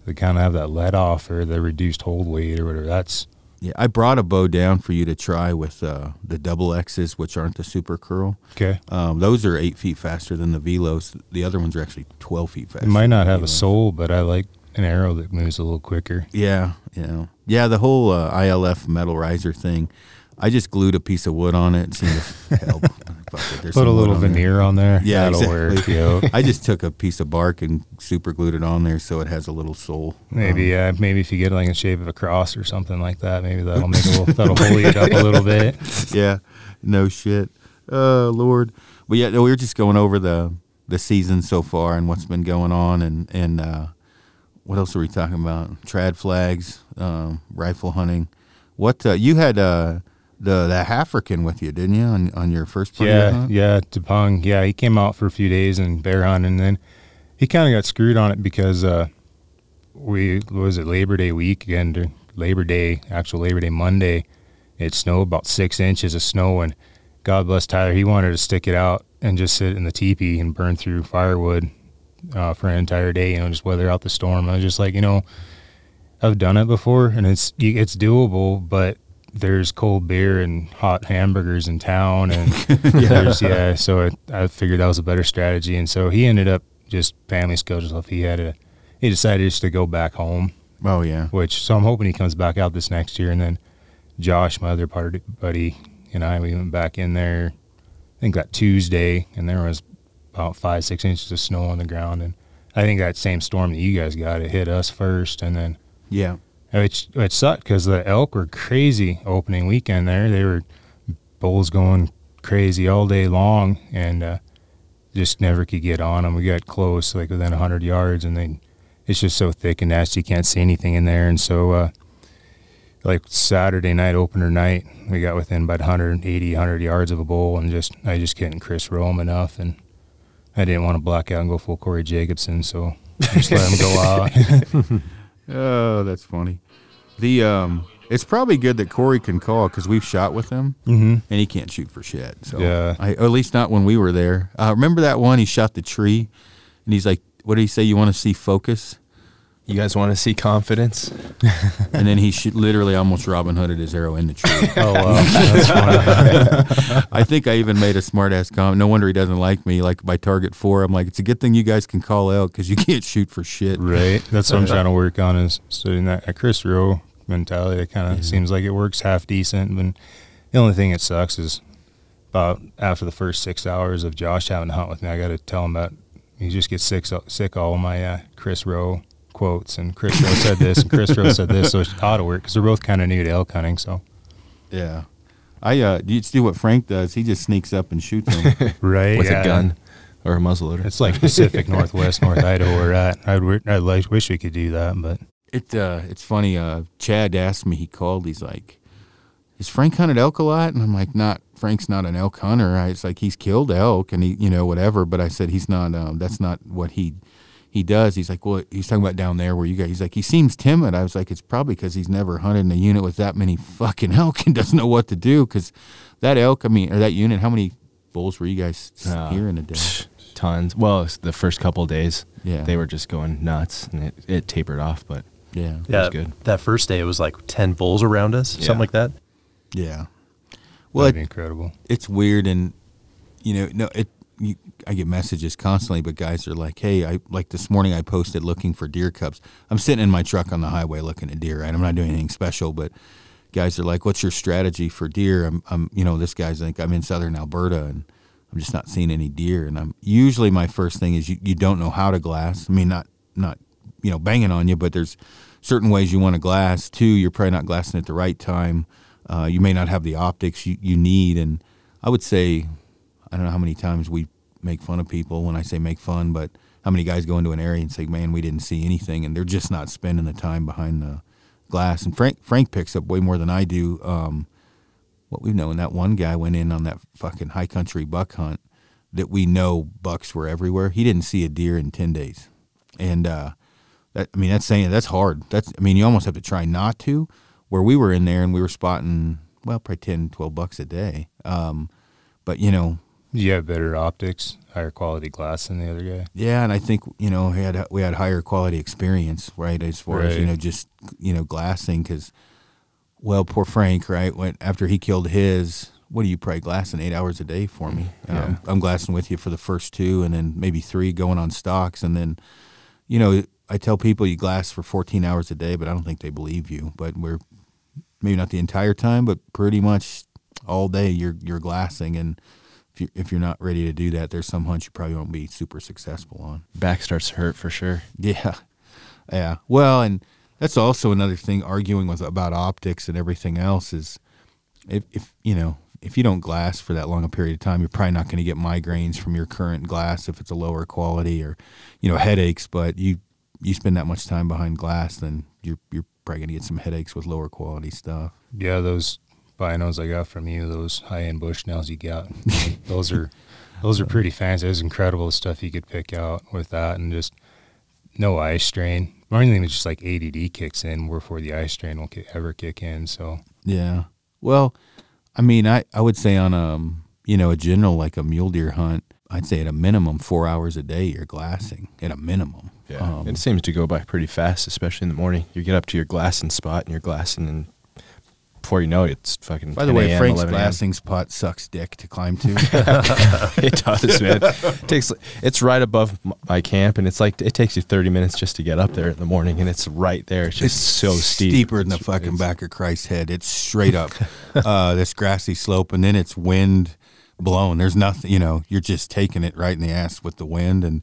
they kind of have that let off or the reduced hold weight or whatever. That's Yeah, I brought a bow down for you to try with uh, the double X's, which aren't the super curl. okay. Um, those are eight feet faster than the velos. The other ones are actually twelve feet faster. It might not than have a sole, but I like an arrow that moves a little quicker. Yeah, yeah, yeah. The whole uh, ILF metal riser thing. I just glued a piece of wood on it seemed to help. Put a little on there. veneer on there. Yeah, that'll exactly. work. I just took a piece of bark and super glued it on there so it has a little soul. Maybe Um, yeah, maybe if you get like a shape of a cross or something like that, maybe that'll make a little that'll hold it up a little bit. yeah, no shit. Oh Lord. But yeah, no, we were just going over the the season so far and what's been going on and and uh, what else are we talking about? Trad flags, um, rifle hunting. What uh, you had uh, the the African with you, didn't you, on on your first part of your Yeah, hunt? yeah, Tupang. Yeah, he came out for a few days and bear hunt, and then he kind of got screwed on it because uh, we was it Labor Day week or Labor Day, actual Labor Day Monday. It snowed about six inches of snow, and God bless Tyler, he wanted to stick it out and just sit in the teepee and burn through firewood uh, for an entire day, you know, just weather out the storm. I was just like, you know, I've done it before, and it's it's doable, but there's cold beer and hot hamburgers in town, and there's yeah. So I, I figured that was a better strategy, and so he ended up just family schedule stuff. He had a he decided just to go back home, Oh yeah. which so I'm hoping he comes back out this next year, and then Josh, my other party buddy, and I we went back in there. I think that Tuesday, and there was about five six inches of snow on the ground, and I think that same storm that you guys got it hit us first, and then Yeah. which it sucked because the elk were crazy opening weekend there. They were bulls going crazy all day long, and uh, just never could get on them. We got close, like within hundred yards, and then it's just so thick and nasty, you can't see anything in there. And so, uh, like Saturday night opener night, we got within about 180, 100 yards of a bull, and just I just couldn't Chris roll him enough, and I didn't want to black out and go full Corey Jacobson, so just let him go out. Oh, that's funny. The um, it's probably good that Corey can call because we've shot with him mm-hmm. and he can't shoot for shit. So Yeah. I, at least not when we were there. Uh, remember that one? He shot the tree, and he's like, "What did he say? You want to see focus?" You guys want to see confidence? And then he shoot, literally almost Robin Hooded his arrow in the tree. Oh wow, that's. I think I even made a smart ass comment. No wonder he doesn't like me. Like by target four, I'm like, it's a good thing you guys can call out because you can't shoot for shit. Right. That's what I'm trying to work on is studying that that Chris Rowe mentality. It kind of seems like it works half decent. But the only thing that sucks is about after the first six hours of Josh having to hunt with me, I got to tell him that he just gets sick sick of all my uh, Chris Rowe quotes and Chris Rowe said this and Chris Rowe said this, so it ought to work because they're both kind of new to elk hunting. So Yeah. I uh, you see what Frank does? He just sneaks up and shoots them right With a gun or a muzzleloader? It's like Pacific Northwest, North Idaho. We're at. I'd I'd wish we could do that, but It uh, it's funny. Uh, Chad asked me. He called. He's like, "Is Frank hunted elk a lot?" And I'm like, "Not. Frank's not an elk hunter. I, it's like he's killed elk and he, you know, whatever." But I said he's not. Um, that's not what he he does. He's like, "Well, he's talking about down there where you guys." He's like, "He seems timid." I was like, "It's probably because he's never hunted in a unit with that many fucking elk and doesn't know what to do." Because that elk, I mean, or that unit, how many bulls were you guys Uh, here in a day? Tons. Well, it's the first couple days, Yeah, they were just going nuts, and it, it tapered off. But Yeah, Yeah, was good. that first day it was like ten bulls around us, Yeah. something like that. yeah. well, Well, that'd it, be incredible. it's weird and you know no it you, i get messages constantly but guys are like hey i like this morning i posted looking for deer cubs. I'm sitting in my truck on the highway looking at deer right? I'm not doing anything special but guys are like what's your strategy for deer? I'm, I'm you know this guy's like i'm in southern alberta and i'm just not seeing any deer. And i'm usually my first thing is you, you don't know how to glass. I mean not not you know banging on you but there's certain ways you want to glass. Two you're probably not glassing at the right time. Uh, you may not have the optics you, you need. And i would say i don't know how many times we make fun of people when I say make fun, but how many guys go into an area and say, "Man, we didn't see anything," and they're just not spending the time behind the glass. And Frank Frank picks up way more than I do. Um, what we've known that one guy went in on that fucking high country buck hunt that we know bucks were everywhere. He didn't see a deer in ten days, and uh, that I mean that's saying that's hard. That's I mean you almost have to try not to. Where we were in there and we were spotting well probably 10, 12 bucks a day. Um, but you know You have better optics, higher quality glass than the other guy. Yeah, and I think you know we had we had higher quality experience, right? As far as you know, just you know glassing because, well, poor Frank, right? When after he killed his, what are you probably glassing eight hours a day for me? Yeah. Um, I'm glassing with you for the first two, and then maybe three going on stocks, and then, you know, I tell people you glass for 14 hours a day, but I don't think they believe you. But we're maybe not the entire time, but pretty much all day you're you're glassing and. If you're, if you're not ready to do that, there's some hunts you probably won't be super successful on. Back starts to hurt for sure. Yeah, yeah. Well, and that's also another thing. Arguing with about optics and everything else is, if, if you know, if you don't glass for that long a period of time, you're probably not going to get migraines from your current glass if it's a lower quality, or you know, headaches. But you you spend that much time behind glass, then you're you're probably going to get some headaches with lower quality stuff. Yeah, those binos I got from you, those high end Bushnells you got, those are those are pretty fancy. There's incredible the stuff you could pick out with that, and just no eye strain. My only thing is just like ADD kicks in before the eye strain will ki- ever kick in. So Yeah. Well, I mean, I, I would say on a you know a general like a mule deer hunt, I'd say at a minimum four hours a day you're glassing at a minimum. Um, it seems to go by pretty fast, especially in the morning. You get up to your glassing spot and you're glassing, and before you know it, it's fucking. by the 10 way, a.m., Frank's 11 a.m. glassing spot sucks dick to climb to. it does, man. It takes it's right above my camp, and it's like it takes you 30 minutes just to get up there in the morning, and it's right there. It's just so steep. steeper than the It's- fucking it's- back of Christ's head. It's straight up uh, this grassy slope, and then it's wind blown. There's nothing, you know. You're just taking it right in the ass with the wind, and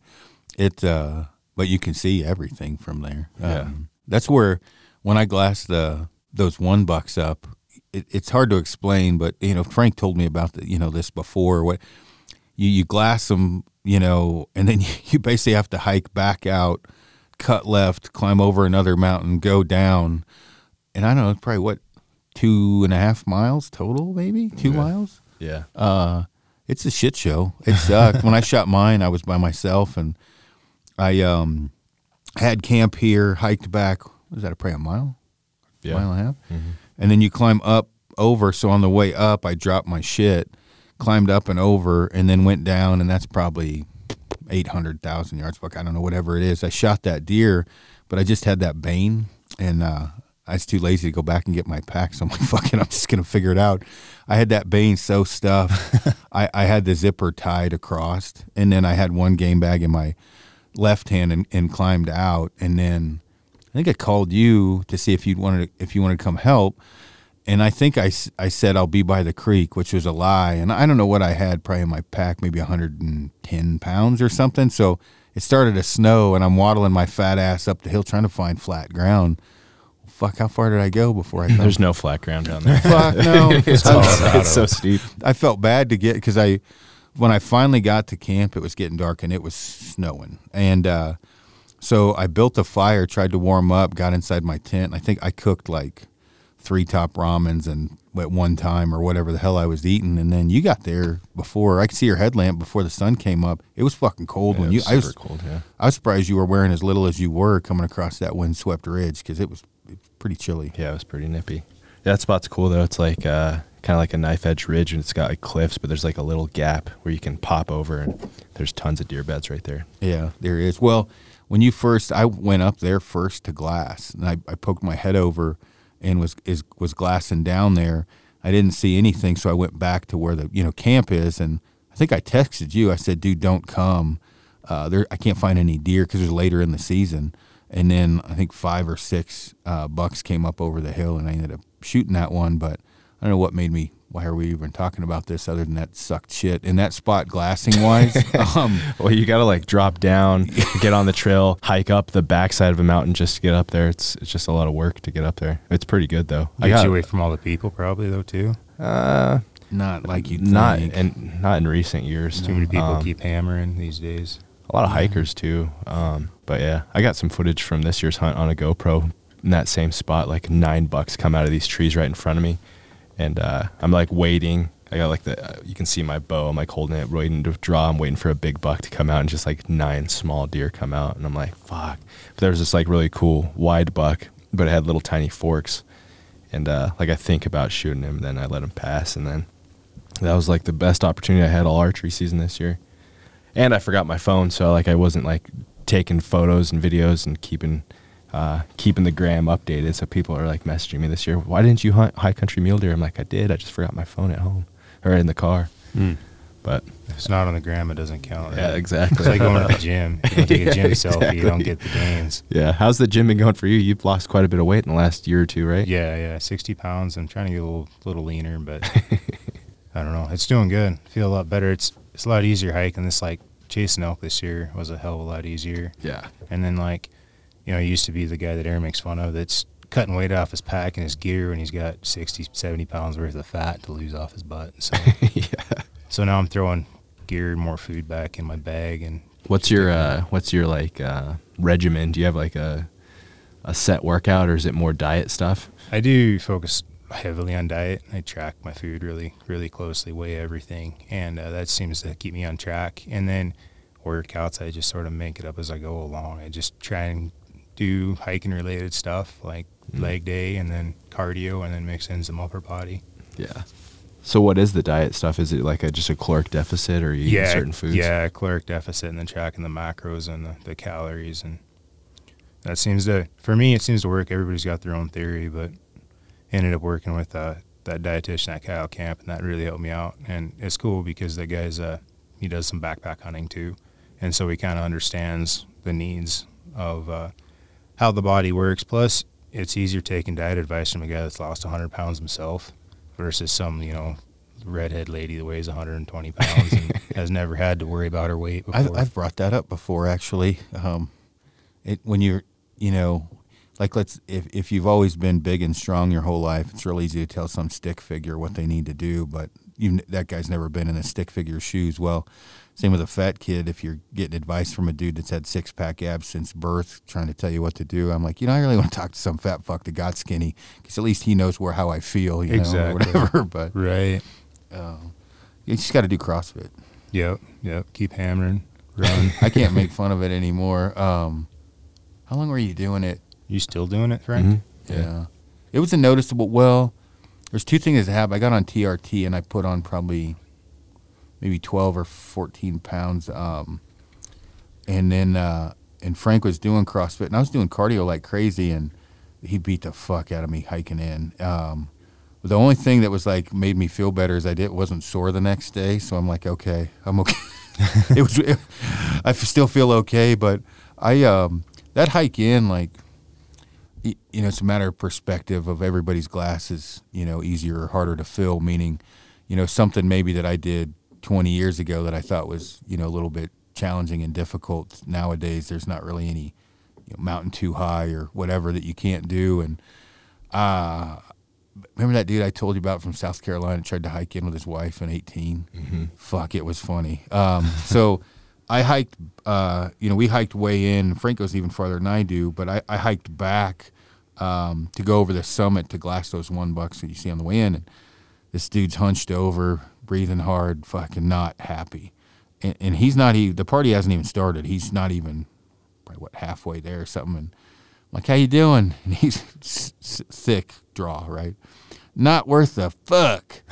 it. Uh, but you can see everything from there. Yeah. Um, that's where when I glass the those one bucks up, it, it's hard to explain. But you know, Frank told me about the you know this before. What you you glass them, you know, and then you basically have to hike back out, cut left, climb over another mountain, go down, and I don't know, probably what two and a half miles total, maybe two Yeah. miles. Yeah. Uh, it's a shit show. It sucked. when I shot mine, I was by myself, and I um had camp here, hiked back. Was that a probably a mile? Yeah. mile and a half. And then you climb up over. So on the way up, I dropped my shit, climbed up and over, and then went down, and that's probably 800,000 yards. Fuck, I don't know, whatever it is. I shot that deer, but I just had that bane, and uh, I was too lazy to go back and get my pack. So I'm like, fuck it, I'm just going to figure it out. I had that bane so stuffed. I, I had the zipper tied across, and then I had one game bag in my left hand and, and climbed out. And then I think I called you to see if you wanted if you wanted to come help. And I think I, I said I'll be by the creek, which was a lie. And I don't know what I had probably in my pack, maybe 110 pounds or something. So it started to snow, and I'm waddling my fat ass up the hill trying to find flat ground. Fuck, how far did I go before I? There's no flat ground down there. fuck no. it's, all, it's so steep. I felt bad to get because I, when I finally got to camp, it was getting dark and it was snowing, and uh, so I built a fire, tried to warm up, got inside my tent. I think I cooked like three top ramens and at one time or whatever the hell I was eating, and then you got there before I could see your headlamp before the sun came up. It was fucking cold Yeah, when it you. was I was cold. Yeah. I was surprised you were wearing as little as you were coming across that windswept ridge because it was pretty chilly. Yeah, it was pretty nippy. Yeah, that spot's cool though. It's like uh, kind of like a knife edge ridge, and it's got like cliffs, but there's like a little gap where you can pop over, and there's tons of deer beds right there. Yeah, there is. Well, when you first, I went up there first to glass, and I, I poked my head over and was is was glassing down there. I didn't see anything, so I went back to where the you know camp is, and I think I texted you. I said, "Dude, don't come. Uh, there, I can't find any deer because it was later in the season." And then I think five or six uh, bucks came up over the hill, and I ended up shooting that one. But I don't know what made me. Why are we even talking about this other than that sucked shit in that spot glassing wise? um, Well, you got to like drop down, get on the trail, hike up the backside of a mountain just to get up there. It's it's just a lot of work to get up there. It's pretty good though. I Get got you away from all the people, probably though too. uh, not like you not think. and not in recent years. Too many people Um, keep hammering these days. a lot of hikers too. Um, but yeah, I got some footage from this year's hunt on a GoPro in that same spot. Like nine bucks come out of these trees right in front of me, and uh, I'm like waiting. I got like the uh, you can see my bow. I'm like holding it, waiting to draw. I'm waiting for a big buck to come out, and just like nine small deer come out, and I'm like, fuck. But there was this like really cool wide buck, but it had little tiny forks, and uh, like I think about shooting him, then I let him pass, and then that was like the best opportunity I had all archery season this year and I forgot my phone, so like I wasn't like taking photos and videos and keeping uh, keeping the gram updated. So people are like messaging me this year, "Why didn't you hunt high country mule deer?" I'm like, "I did. I just forgot my phone at home or in the car." But If it's not on the gram, it doesn't count. yeah, exactly. It's like going to the gym. You don't take a gym Yeah, selfie, you don't get the gains. yeah, how's the gym been going for you? You've lost quite a bit of weight in the last year or two, right? Yeah, yeah, 60 pounds. I'm trying to get a little, little leaner, but I don't know. It's doing good. I feel a lot better. It's it's a lot easier hiking. This like chasing elk this year was a hell of a lot easier. Yeah. And then like, you know, I used to be the guy that Aaron makes fun of that's cutting weight off his pack and his gear and he's got 60, 70 pounds worth of fat to lose off his butt. So yeah. so now I'm throwing gear and more food back in my bag and What's your uh, what's your like uh, regimen? Do you have like a a set workout, or is it more diet stuff? I do focus heavily on diet. I track my food really, really closely, weigh everything, and uh, that seems to keep me on track. And then workouts, I just sort of make it up as I go along. I just try and do hiking related stuff like Mm. leg day, and then cardio, and then mix in some upper body. Yeah. So what is the diet stuff? Is it like a just a caloric deficit, or you eating certain foods? yeah, caloric deficit, and then tracking the macros and the, the calories, and that seems to for me it seems to work. Everybody's got their own theory, but ended up working with uh, that dietitian at Kyle Camp, and that really helped me out. And it's cool because that guy's uh, he does some backpack hunting too, and so he kind of understands the needs of uh, how the body works. Plus, it's easier taking diet advice from a guy that's lost 100 pounds himself versus some you know redhead lady that weighs 120 pounds and has never had to worry about her weight before. I've, I've brought that up before, actually. Um, it when you're, you know, like let's if if you've always been big and strong your whole life, it's real easy to tell some stick figure what they need to do. But you, that guy's never been in a stick figure shoes. Well, same with a fat kid. If you're getting advice from a dude that's had six pack abs since birth, trying to tell you what to do, I'm like, you know, I really want to talk to some fat fuck that got skinny because at least he knows where how I feel, you know, Exactly. or whatever. But right. uh, you just got to do CrossFit. Yep. Yep. Keep hammering. Run. I can't make fun of it anymore. Um, how long were you doing it? you still doing it, Frank? Mhm. Yeah. It was a noticeable. Well, there's two things that happened. I got on TRT and I put on probably maybe 12 or 14 pounds. Um, and then, uh, and Frank was doing CrossFit and I was doing cardio like crazy and he beat the fuck out of me hiking in. Um, the only thing that was like made me feel better is I did wasn't sore the next day. So I'm like, okay, I'm okay. it was, I still feel okay, but I, um, that hike in, like, you know, it's a matter of perspective of everybody's glass is, you know, easier or harder to fill, meaning, you know, something maybe that I did 20 years ago that I thought was, you know, a little bit challenging and difficult. Nowadays, there's not really any you know, mountain too high or whatever that you can't do. And uh, remember that dude I told you about from South Carolina tried to hike in with his wife in 18? Fuck, it was funny. Um, so I hiked, uh, you know, we hiked way in. Frank goes even farther than I do, but I, I hiked back um, to go over the summit to glass those one bucks that you see on the way in. And this dude's hunched over, breathing hard, fucking not happy. And, and he's not even, the party hasn't even started. He's not even, probably, what, halfway there or something. And I'm like, how you doing? And he's s- s- thick draw, right? Not worth the fuck.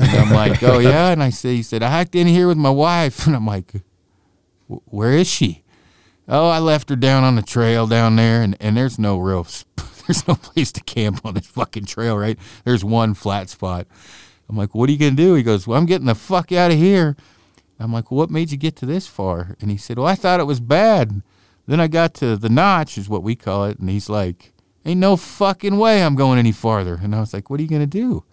and I'm like, oh yeah. And I say, he said, I hiked in here with my wife. And I'm like, where is she? Oh, I left her down on the trail down there, and, and there's no real, there's no place to camp on this fucking trail, right? There's one flat spot. I'm like, what are you gonna do? He goes, well, I'm getting the fuck out of here. I'm like, well, what made you get to this far? And he said, well, I thought it was bad. Then I got to the notch, is what we call it, and he's like, ain't no fucking way I'm going any farther. And I was like, what are you gonna do?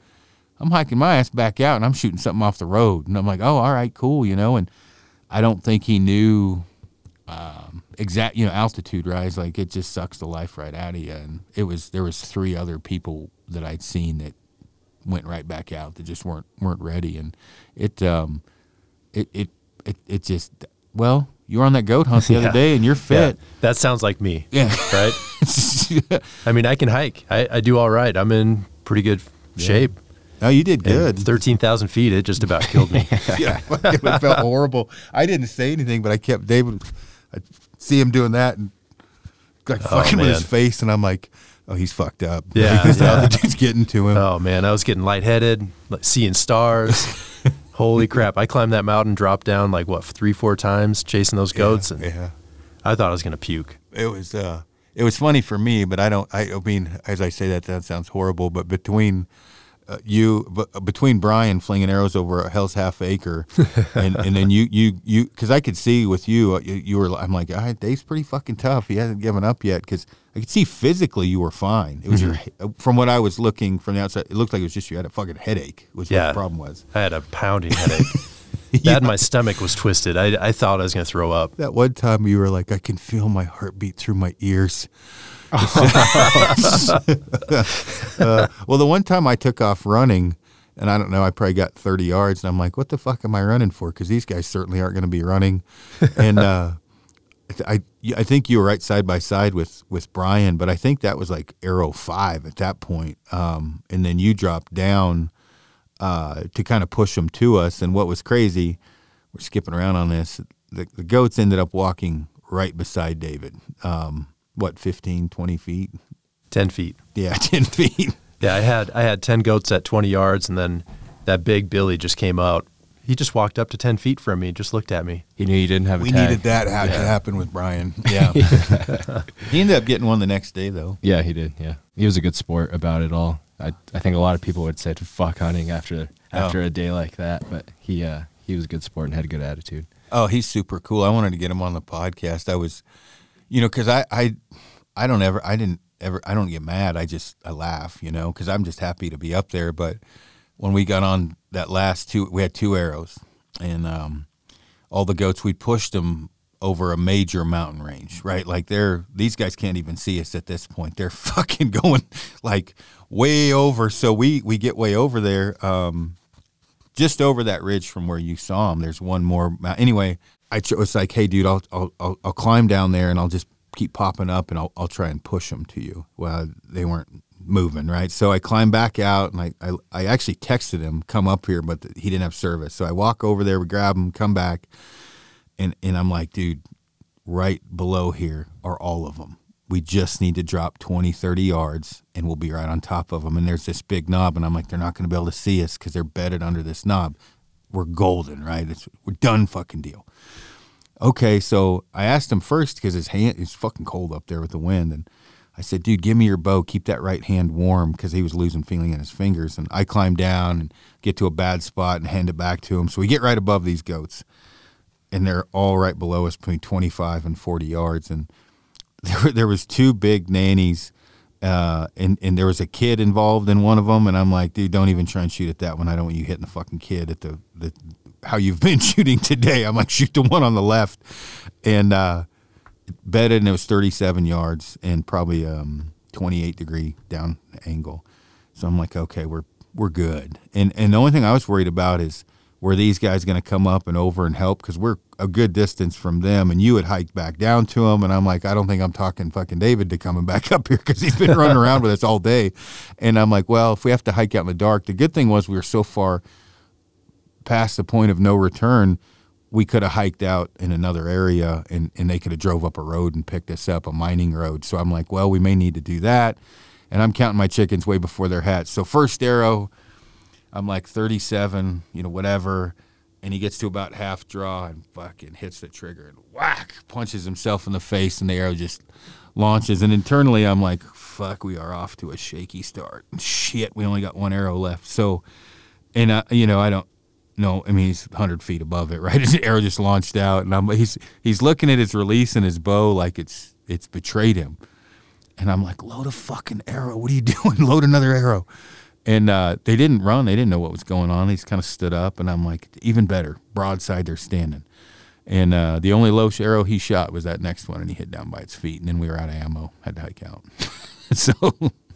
I'm hiking my ass back out, and I'm shooting something off the road. And I'm like, oh, all right, cool, you know. And I don't think he knew um, exact, you know, altitude rise. Like it just sucks the life right out of you. And it was there was three other people that I'd seen that went right back out that just weren't weren't ready, and it um, it it it, it just well, you were on that goat hunt the Yeah. other day, and you're Yeah, fit. that sounds like me. Yeah, Right? I mean, I can hike. I, I do all right. I'm in pretty good shape. no, you did And good. 13,000 feet, it just about killed me. yeah, it felt horrible. I didn't say anything, but I kept David. I see him doing that and like fucking with his face, and I'm like, oh, he's fucked up. Yeah, because yeah. the dude's getting to him. Oh man, I was getting lightheaded, like, seeing stars. Holy crap! I climbed that mountain, dropped down like what three, four times, chasing those goats, and yeah. I thought I was gonna puke. it was uh it was funny for me but i don't i, I mean as i say that that sounds horrible but between you but between brian flinging arrows over a hell's half acre and, and then you you you because i could see with you, uh, you you were i'm like ah, dave's pretty fucking tough he hasn't given up yet because i could see physically you were fine it was your Mm-hmm. from what i was looking from the outside it looked like it was just you had a fucking headache was what the problem was I had a pounding headache. That and my stomach was twisted. I, I thought I was gonna throw up. that one time you were like i can feel my heartbeat through my ears uh, well, the one time I took off running, and I don't know, I probably got 30 yards, and I'm like, what the fuck am I running for? Because these guys certainly aren't going to be running. And uh, I, I think you were right side by side with, with Brian, but I think that was like arrow five at that point. Um, and then you dropped down uh, to kind of push them to us. And what was crazy, we're skipping around on this, the, the goats ended up walking right beside David. Um, what, 15, 20 feet? Ten feet. Yeah, 10 feet. Yeah, I had I had ten goats at twenty yards, and then that big Billy just came out. He just walked up to ten feet from me, and just looked at me. He knew you didn't have a We tag. needed that ha- to happen with Brian. Yeah. he ended up getting one the next day, though. Yeah, he did. Yeah, he was a good sport about it all. I I think a lot of people would say to fuck hunting after after Oh. a day like that, but he uh he was a good sport and had a good attitude. Oh, he's super cool. I wanted to get him on the podcast. I was, you know, because I, I, I don't ever, I didn't ever, I don't get mad. I just, I laugh, you know, because I'm just happy to be up there. But when we got on that last two, we had two arrows, and um, all the goats, we pushed them over a major mountain range, right? Like they're these guys can't even see us at this point. They're fucking going like way over. So we we get way over there. Um, just over that ridge from where you saw them. There's one more. Anyway, I was like, "Hey, dude, I'll, I'll I'll I'll climb down there and I'll just keep popping up and I'll I'll try and push them to you." Well, they weren't moving, right? So I climbed back out and I I, I actually texted him, "Come up here," but he didn't have service. So I walk over there, we grab him, come back, and and I'm like, "Dude, right below here are all of them. We just need to drop 20, 30 yards and we'll be right on top of them. And there's this big knob. And I'm like, they're not going to be able to see us because they're bedded under this knob. We're golden, right? It's, we're done fucking deal. Okay, so I asked him first because his hand is fucking cold up there with the wind. And I said, dude, give me your bow. Keep that right hand warm because he was losing feeling in his fingers. And I climb down and get to a bad spot and hand it back to him. So we get right above these goats and they're all right below us between 25 and 40 yards and there, there was two big nannies uh, and, and there was a kid involved in one of them and i'm like dude don't even try and shoot at that one i don't want you hitting the fucking kid at the, the how you've been shooting today. I'm like shoot the one on the left. And uh, bedded and it was 37 yards and probably um, 28 degree down angle. So i'm like okay we're we're good. And and the only thing i was worried about is were these guys going to come up and over and help? Because we're a good distance from them and you had hiked back down to them and i'm like i don't think i'm talking fucking david to coming back up here because he's been running around with us all day. And i'm like well if we have to hike out in the dark the good thing was we were so far past the point of no return we could have hiked out in another area and, and they could have drove up a road and picked us up a mining road so i'm like well we may need to do that and i'm counting my chickens way before they're hatched so first arrow I'm like 37, you know, whatever. And he gets to about half draw and fucking hits the trigger and whack, punches himself in the face, and the arrow just launches. And internally, I'm like, fuck, we are off to a shaky start. Shit, we only got one arrow left. So, and, uh, you know, I don't know. I mean, he's 100 feet above it, right? His arrow just launched out. And I'm, he's, he's looking at his release and his bow like it's, it's betrayed him. And I'm like, load a fucking arrow. What are you doing? load another arrow. And uh, they didn't run. They didn't know what was going on. Just kind of stood up, and I'm like, even better, broadside. They're standing. And uh, the only low arrow he shot was that next one, and he hit down by its feet. And then we were out of ammo. Had to hike out. so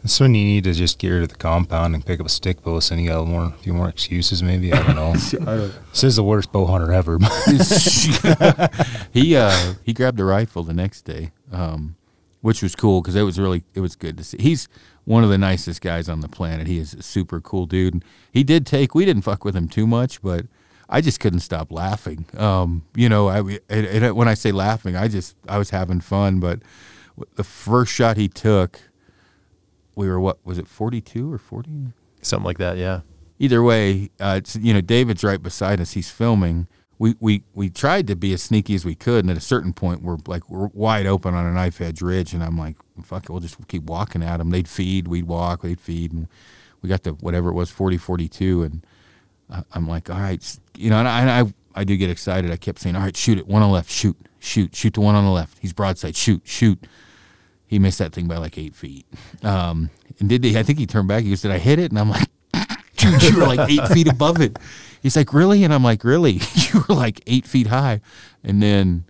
That's when you need to just get rid of the compound and pick up a stick post, and you got a more, a few more excuses. Maybe I don't know. this is the worst bow hunter ever. he uh, he grabbed a rifle the next day, um, which was cool because it was really it was good to see. He's one of the nicest guys on the planet. He is a super cool dude. He did take. We didn't fuck with him too much, but I just couldn't stop laughing. Um, you know, I and, and when I say laughing, I just I was having fun. But the first shot he took, we were what was it forty two or forty? Something like that, yeah. Either way, uh, it's, you know, David's right beside us. He's filming. We, we we tried to be as sneaky as we could, and at a certain point, we're like we're wide open on a knife edge ridge, and I'm like, "Fuck it, we'll just keep walking at them." They'd feed, we'd walk, they'd feed, and we got to whatever it was, 40, 42, and I'm like, all right, you know, and I, I, I do get excited. I kept saying, all right, shoot it, one on the left, shoot, shoot, shoot the one on the left. He's broadside, shoot, shoot. He missed that thing by like eight feet. Um, and did he, I think he turned back. He goes, did I hit it? And I'm like, dude, you were like eight feet above it. He's like, really? And I'm like, really? you were like eight feet high. And then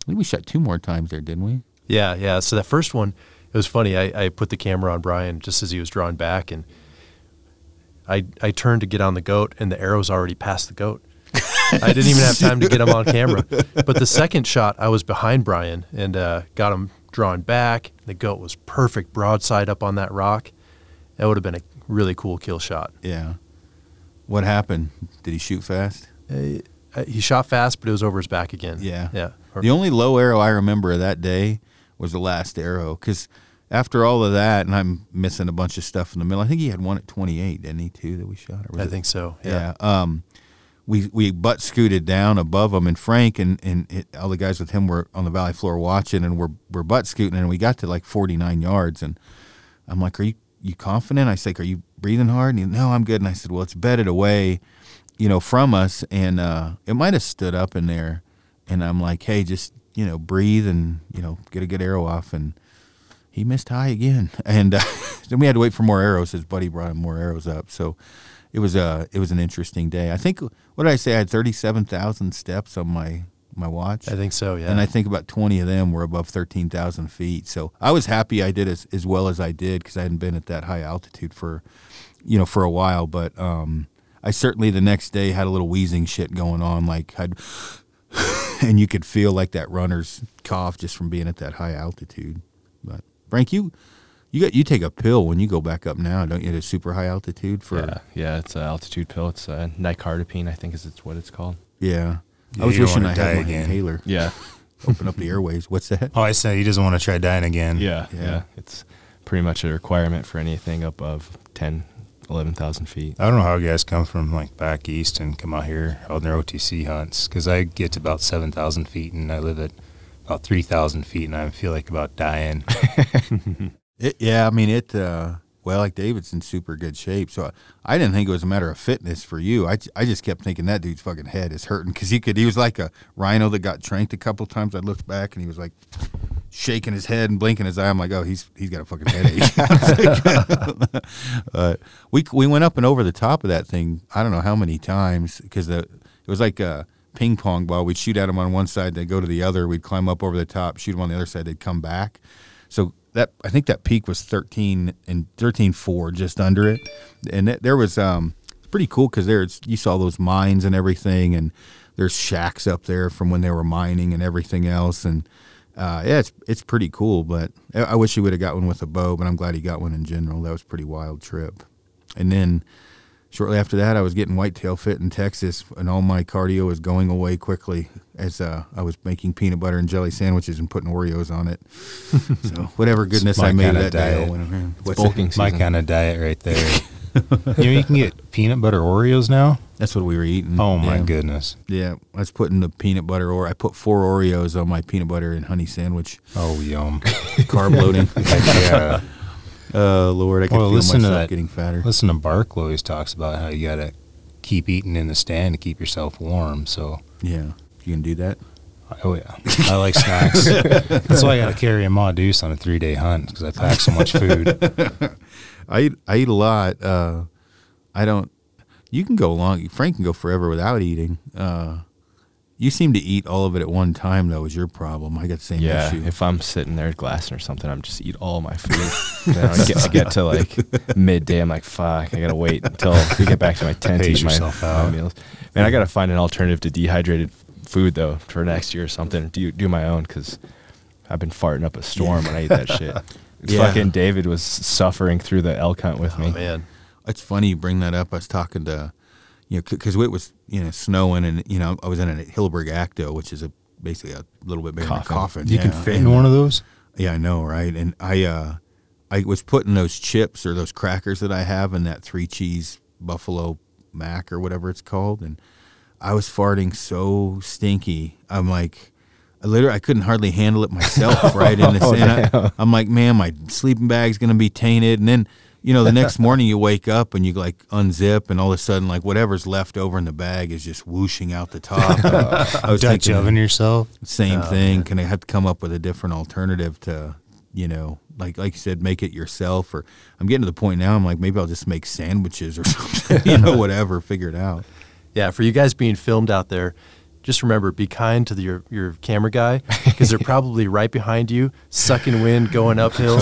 I think we shot two more times there, didn't we? Yeah, yeah. So that first one, it was funny. I, I put the camera on Brian just as he was drawing back, and I I turned to get on the goat, and the arrow's already past the goat. I didn't even have time to get him on camera. But the second shot, I was behind Brian and uh, got him drawn back. The goat was perfect broadside up on that rock. That would have been a really cool kill shot. Yeah. What happened? Did he shoot fast? Uh, he shot fast, but it was over his back again. Yeah. Yeah. The only low arrow I remember of that day was the last arrow because after all of that, and I'm missing a bunch of stuff in the middle. I think he had one at 28, didn't he, too, that we shot? I it? think so. Yeah. yeah. Um, we we butt scooted down above him, and Frank and and it, all the guys with him were on the valley floor watching, and we're we're butt scooting, and we got to like 49 yards, and I'm like, "Are you you confident?" I said, "Are you breathing hard?" And he, "No, I'm good." And I said, "Well, it's bedded away, you know, from us, and uh, it might have stood up in there." And I'm like, "Hey, just you know, breathe and you know, get a good arrow off." And he missed high again, and uh, then we had to wait for more arrows. His buddy brought him more arrows up, so it was a it was an interesting day. I think what did I say? I had thirty seven thousand steps on my my watch. I think so, yeah. And I think about twenty of them were above thirteen thousand feet. So I was happy I did as as well as I did because I hadn't been at that high altitude for you know for a while. But um, I certainly the next day had a little wheezing shit going on, like I'd. and you could feel like that runner's cough just from being at that high altitude. But Frank, you you got you take a pill when you go back up now, don't you? At a super high altitude for yeah, yeah. It's an altitude pill. It's a nicardipine, I think is it's what it's called. Yeah, Yeah, I was wishing I had die my again. inhaler. Yeah, Open up the airways. What's that? oh, I said he doesn't want to try dying again. yeah, Yeah. yeah, It's pretty much a requirement for anything above 10, 11,000 feet. I don't know how guys come from like back east and come out here on their OTC hunts because I get to about seven thousand feet and I live at about three thousand feet and I feel like about dying. It, yeah, I mean it. Uh, well, like David's in super good shape, so I didn't think it was a matter of fitness for you. I, I just kept thinking that dude's fucking head is hurting because he could. He was like a rhino that got tranked a couple times. I looked back and he was like shaking his head and blinking his eye. I'm like, oh, he's he's got a fucking headache. uh, we we went up and over the top of that thing. I don't know how many times because the it was like a ping pong ball. We'd shoot at them on one side, they'd go to the other. We'd climb up over the top, shoot them on the other side, they'd come back. So that I think that peak was 13 and 13 4 just under it. And th- there was um pretty cool because there's you saw those mines and everything and there's shacks up there from when they were mining and everything else. And uh, yeah it's it's pretty cool but I, wish he would have got one with a bow but I'm glad he got one in general. That was pretty wild trip. And then shortly after that I was getting whitetail fit in Texas and all my cardio was going away quickly as uh, I was making peanut butter and jelly sandwiches and putting Oreos on it so whatever goodness I made kinda that day, I diet. went around. It's What's bulking that? My kind of diet right there. you know, you can get peanut butter Oreos now. That's what we were eating. Oh my yeah. goodness. Yeah, I was putting the peanut butter, or I put four Oreos on my peanut butter and honey sandwich. Oh yum. Carb loading. Yeah. Uh, Lord, I can Well, feel listen to myself that. getting fatter. Listen to Bark always talks about how you gotta keep eating in the stand to keep yourself warm. So Yeah, you can do that. Oh yeah, I like snacks. That's why I got to carry a Ma Deuce on a three day hunt because I pack so much food. I eat, I eat a lot. Uh, I don't. You can go long. Frank can go forever without eating. Uh, You seem to eat all of it at one time, though. Is your problem? I got the same Yeah, issue. if I'm sitting there glassing or something, I'm just eat all my food. then I get, I get to like midday, I'm like, fuck, I gotta wait until we get back to my tent to Pace eat my, yourself my meals. Man, I gotta find an alternative to dehydrated food though for next year or something. Do do my own because I've been farting up a storm when I eat that shit. Yeah. Fucking David was suffering through the elk hunt with me. Oh me. man. It's funny you bring that up. I was talking to, you know, because it was you know snowing and you know I was in a Hilleberg Akto, which is a basically a little bit bigger than a Coffin. coffin. You can fit And- in one of those. Yeah, I know, right? And I uh I was putting those chips or those crackers that I have in that three cheese buffalo mac or whatever it's called and I was farting so stinky. I'm like I literally I couldn't hardly handle it myself, right? In this, and I, I'm like, man, my sleeping bag's gonna be tainted. And then, you know, the next morning you wake up and you like unzip, and all of a sudden, like whatever's left over in the bag is just whooshing out the top. I was Dutch oven yourself. same oh, thing. Can I have to come up with a different alternative to, you know, like like you said, make it yourself? Or I'm getting to the point now. I'm like, maybe I'll just make sandwiches or something. you know, whatever. Figure it out. Yeah, for you guys being filmed out there, just remember be kind to the, your your camera guy because they're probably right behind you, sucking wind, going uphill,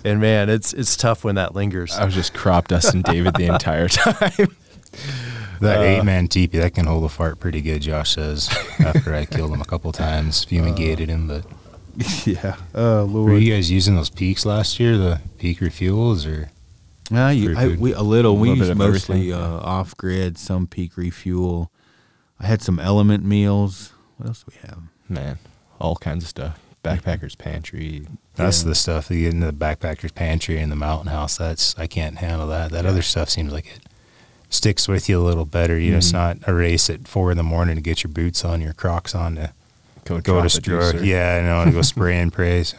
and man, it's it's tough when that lingers. I was just crop dusting David the entire time. That eight man teepee that can hold a fart pretty good. Josh says after I killed him a couple times, fumigated him. But yeah. Oh were you guys using those peaks last year? The peak refuels or Uh, you, I, we a little. A we little bit used mostly uh, off grid, some peak refuel. I had some element meals. What else do we have? Man, all kinds of stuff. Backpackers pantry. that's Yeah. the stuff that you get in the backpacker's pantry and the mountain house. That's I can't handle that. That other stuff seems like it sticks with you a little better. You know, it's Mhm. not a race at four in the morning to get your boots on, your Crocs on to Go, go to a store. Yeah, I know to go spray and praise.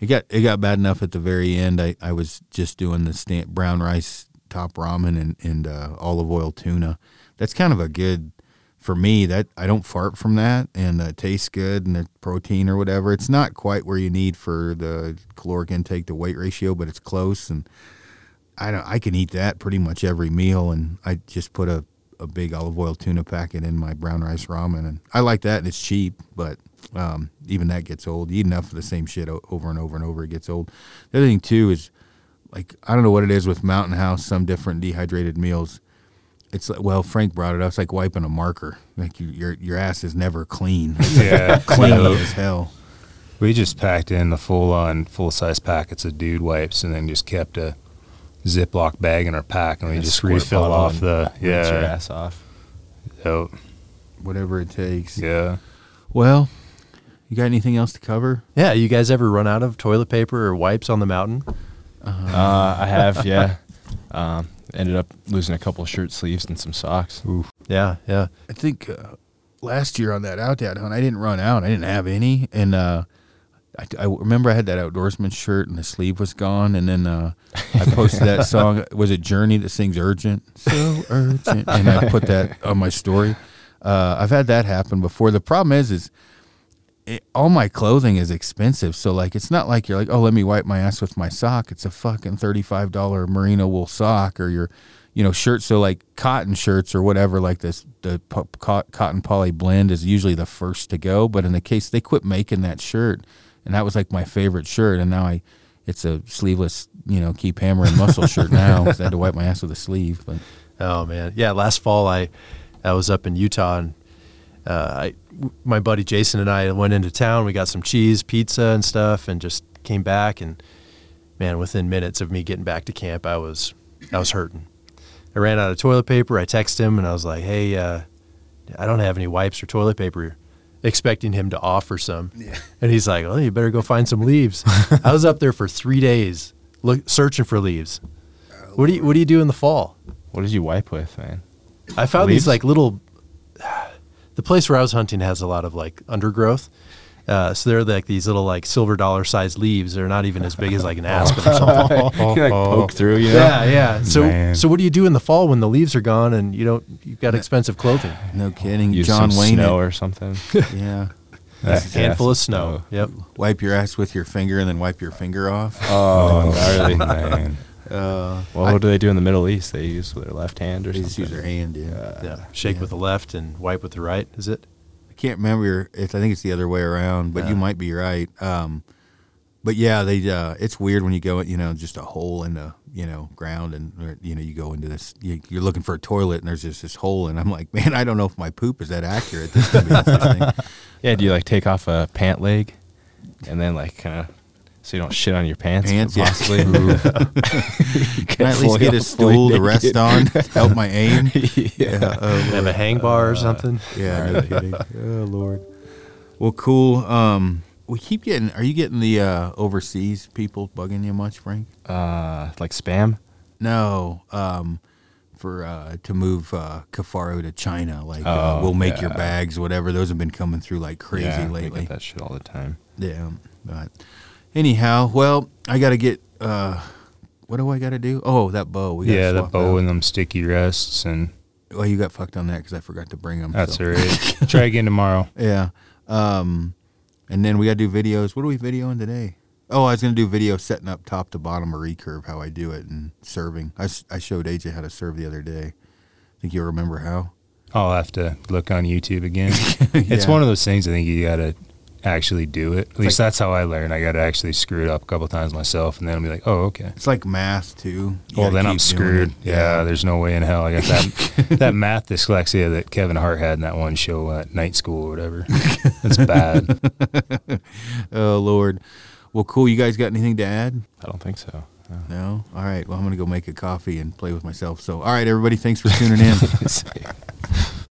It got it got bad enough at the very end. I, I was just doing the stand, brown rice top ramen and and uh, olive oil tuna. That's kind of a good for me. That I don't fart from that, and it tastes good, and the protein or whatever. It's not quite where you need for the caloric intake to weight ratio, but it's close. And I don't. I can eat that pretty much every meal, and I just put a a big olive oil tuna packet in my brown rice ramen, and I like that, and it's cheap, but um, even that gets old. You eat enough of the same shit over and over and over, it gets old. The other thing too is like I don't know what it is with Mountain House. Some different dehydrated meals. It's like well, Frank brought it up. It's like wiping a marker. Like you, your your ass is never clean. It's Yeah, clean as hell. We just packed in the full on full size packets of dude wipes and then just kept a Ziploc bag in our pack and we And a just squirt refill off the Rinse your yeah. ass off. Yep. Whatever it takes. Yeah. Well, you got anything else to cover? yeah, you guys ever run out of toilet paper or wipes on the mountain? Uh, I have, yeah. Um, ended up losing a couple of shirt sleeves and some socks. Yeah, yeah. I think uh, last year on that aoudad hunt, I didn't run out. I didn't have any, and uh, I, I remember I had that outdoorsman shirt, and the sleeve was gone. And then uh, I posted that song. Was it Journey that sings "Urgent"? So urgent, and I put that on my story. Uh, I've had that happen before. The problem is, is it, all my clothing is expensive. So like, it's not like you're like, oh, let me wipe my ass with my sock. It's a fucking thirty-five dollar merino wool sock, or your, you know, shirt. So like cotton shirts or whatever, like this, the po- cotton poly blend is usually the first to go. But in the case they quit making that shirt, and that was like my favorite shirt, and now I, it's a sleeveless, you know, keep hammering muscle shirt now. 'cause I had to wipe my ass with a sleeve, but. Oh man, yeah. Last fall, I I was up in Utah, and uh, I w- my buddy Jason and I went into town. We got some cheese, pizza, and stuff, and just came back. And man, within minutes of me getting back to camp, I was I was hurting. I ran out of toilet paper. I texted him, and I was like, "Hey, uh, I don't have any wipes or toilet paper." Expecting him to offer some, and he's like, "Well, you better go find some leaves." I was up there for three days, look searching for leaves. What do you What do you do in the fall? What did you wipe with, man? I found Leaves? these like little. The place where I was hunting has a lot of like undergrowth, uh, so they're like these little like silver dollar sized leaves. They're not even as big as like an aspen or something. you like poke through, you know? Yeah, yeah. So, Man. so what do you do in the fall when the leaves are gone and you don't you've got expensive clothing? No kidding. Use John some Wayne. snow it. or something. Yeah. A handful of snow. Yep. Wipe your ass with your finger and then wipe your finger off. Oh, gnarly. man. Uh, Well, what do they do in the Middle East? They use with their left hand or they just use their hand, yeah. Yeah. Shake Yeah. with the left and wipe with the right. Is it? I can't remember. It's I think it's the other way around, but you might be right. Um, but yeah, they. Uh, it's weird when you go, you know, just a hole in the you know ground, and or, you know you go into this. You, you're looking for a toilet, and there's just this hole, and I'm like, man, I don't know if my poop is that accurate. This could be interesting. Yeah, do you like take off a pant leg, and then like kind of so you don't shit on your pants? Pants, yeah. possibly. Can I at least get a stool to rest on, help my aim? yeah. oh, Have a Lord. hang bar or something. Yeah, no kidding. Oh Lord. Well, cool. Um, we keep getting. Are you getting the uh, overseas people bugging you much, Frank? Uh, like spam. No. Um, for uh, to move uh, Kafaro to China, like uh, Oh, we'll make your yeah. bags, whatever. Those have been coming through like crazy yeah, we lately. get that shit all the time. Yeah. But anyhow, well, I got to get. Uh, what do I got to do? Oh, that bow. We gotta yeah, the bow out. and them sticky rests, and Well, you got fucked on that because I forgot to bring them. that's all right. Try again tomorrow. Yeah. Um, and then we got to do videos. What are we videoing today? Oh, I was going to do video setting up top to bottom a recurve, how I do it, and serving. I, I showed AJ how to serve the other day. I think you'll remember how. I'll have to look on YouTube again. It's one of those things I think you got to actually do it. At least like- that's how I learn. I got to actually screw it up a couple times myself, and then I'll be like, oh, okay. It's like math, too. You Well, then I'm screwed. it. Yeah, there's no way in hell. I got that that math dyslexia that Kevin Hart had in that one show at night school or whatever. That's bad. Oh, Lord. Well, cool. You guys got anything to add? I don't think so. No. No? All right. Well, I'm going to go make a coffee and play with myself. So, all right, everybody. Thanks for tuning in. See.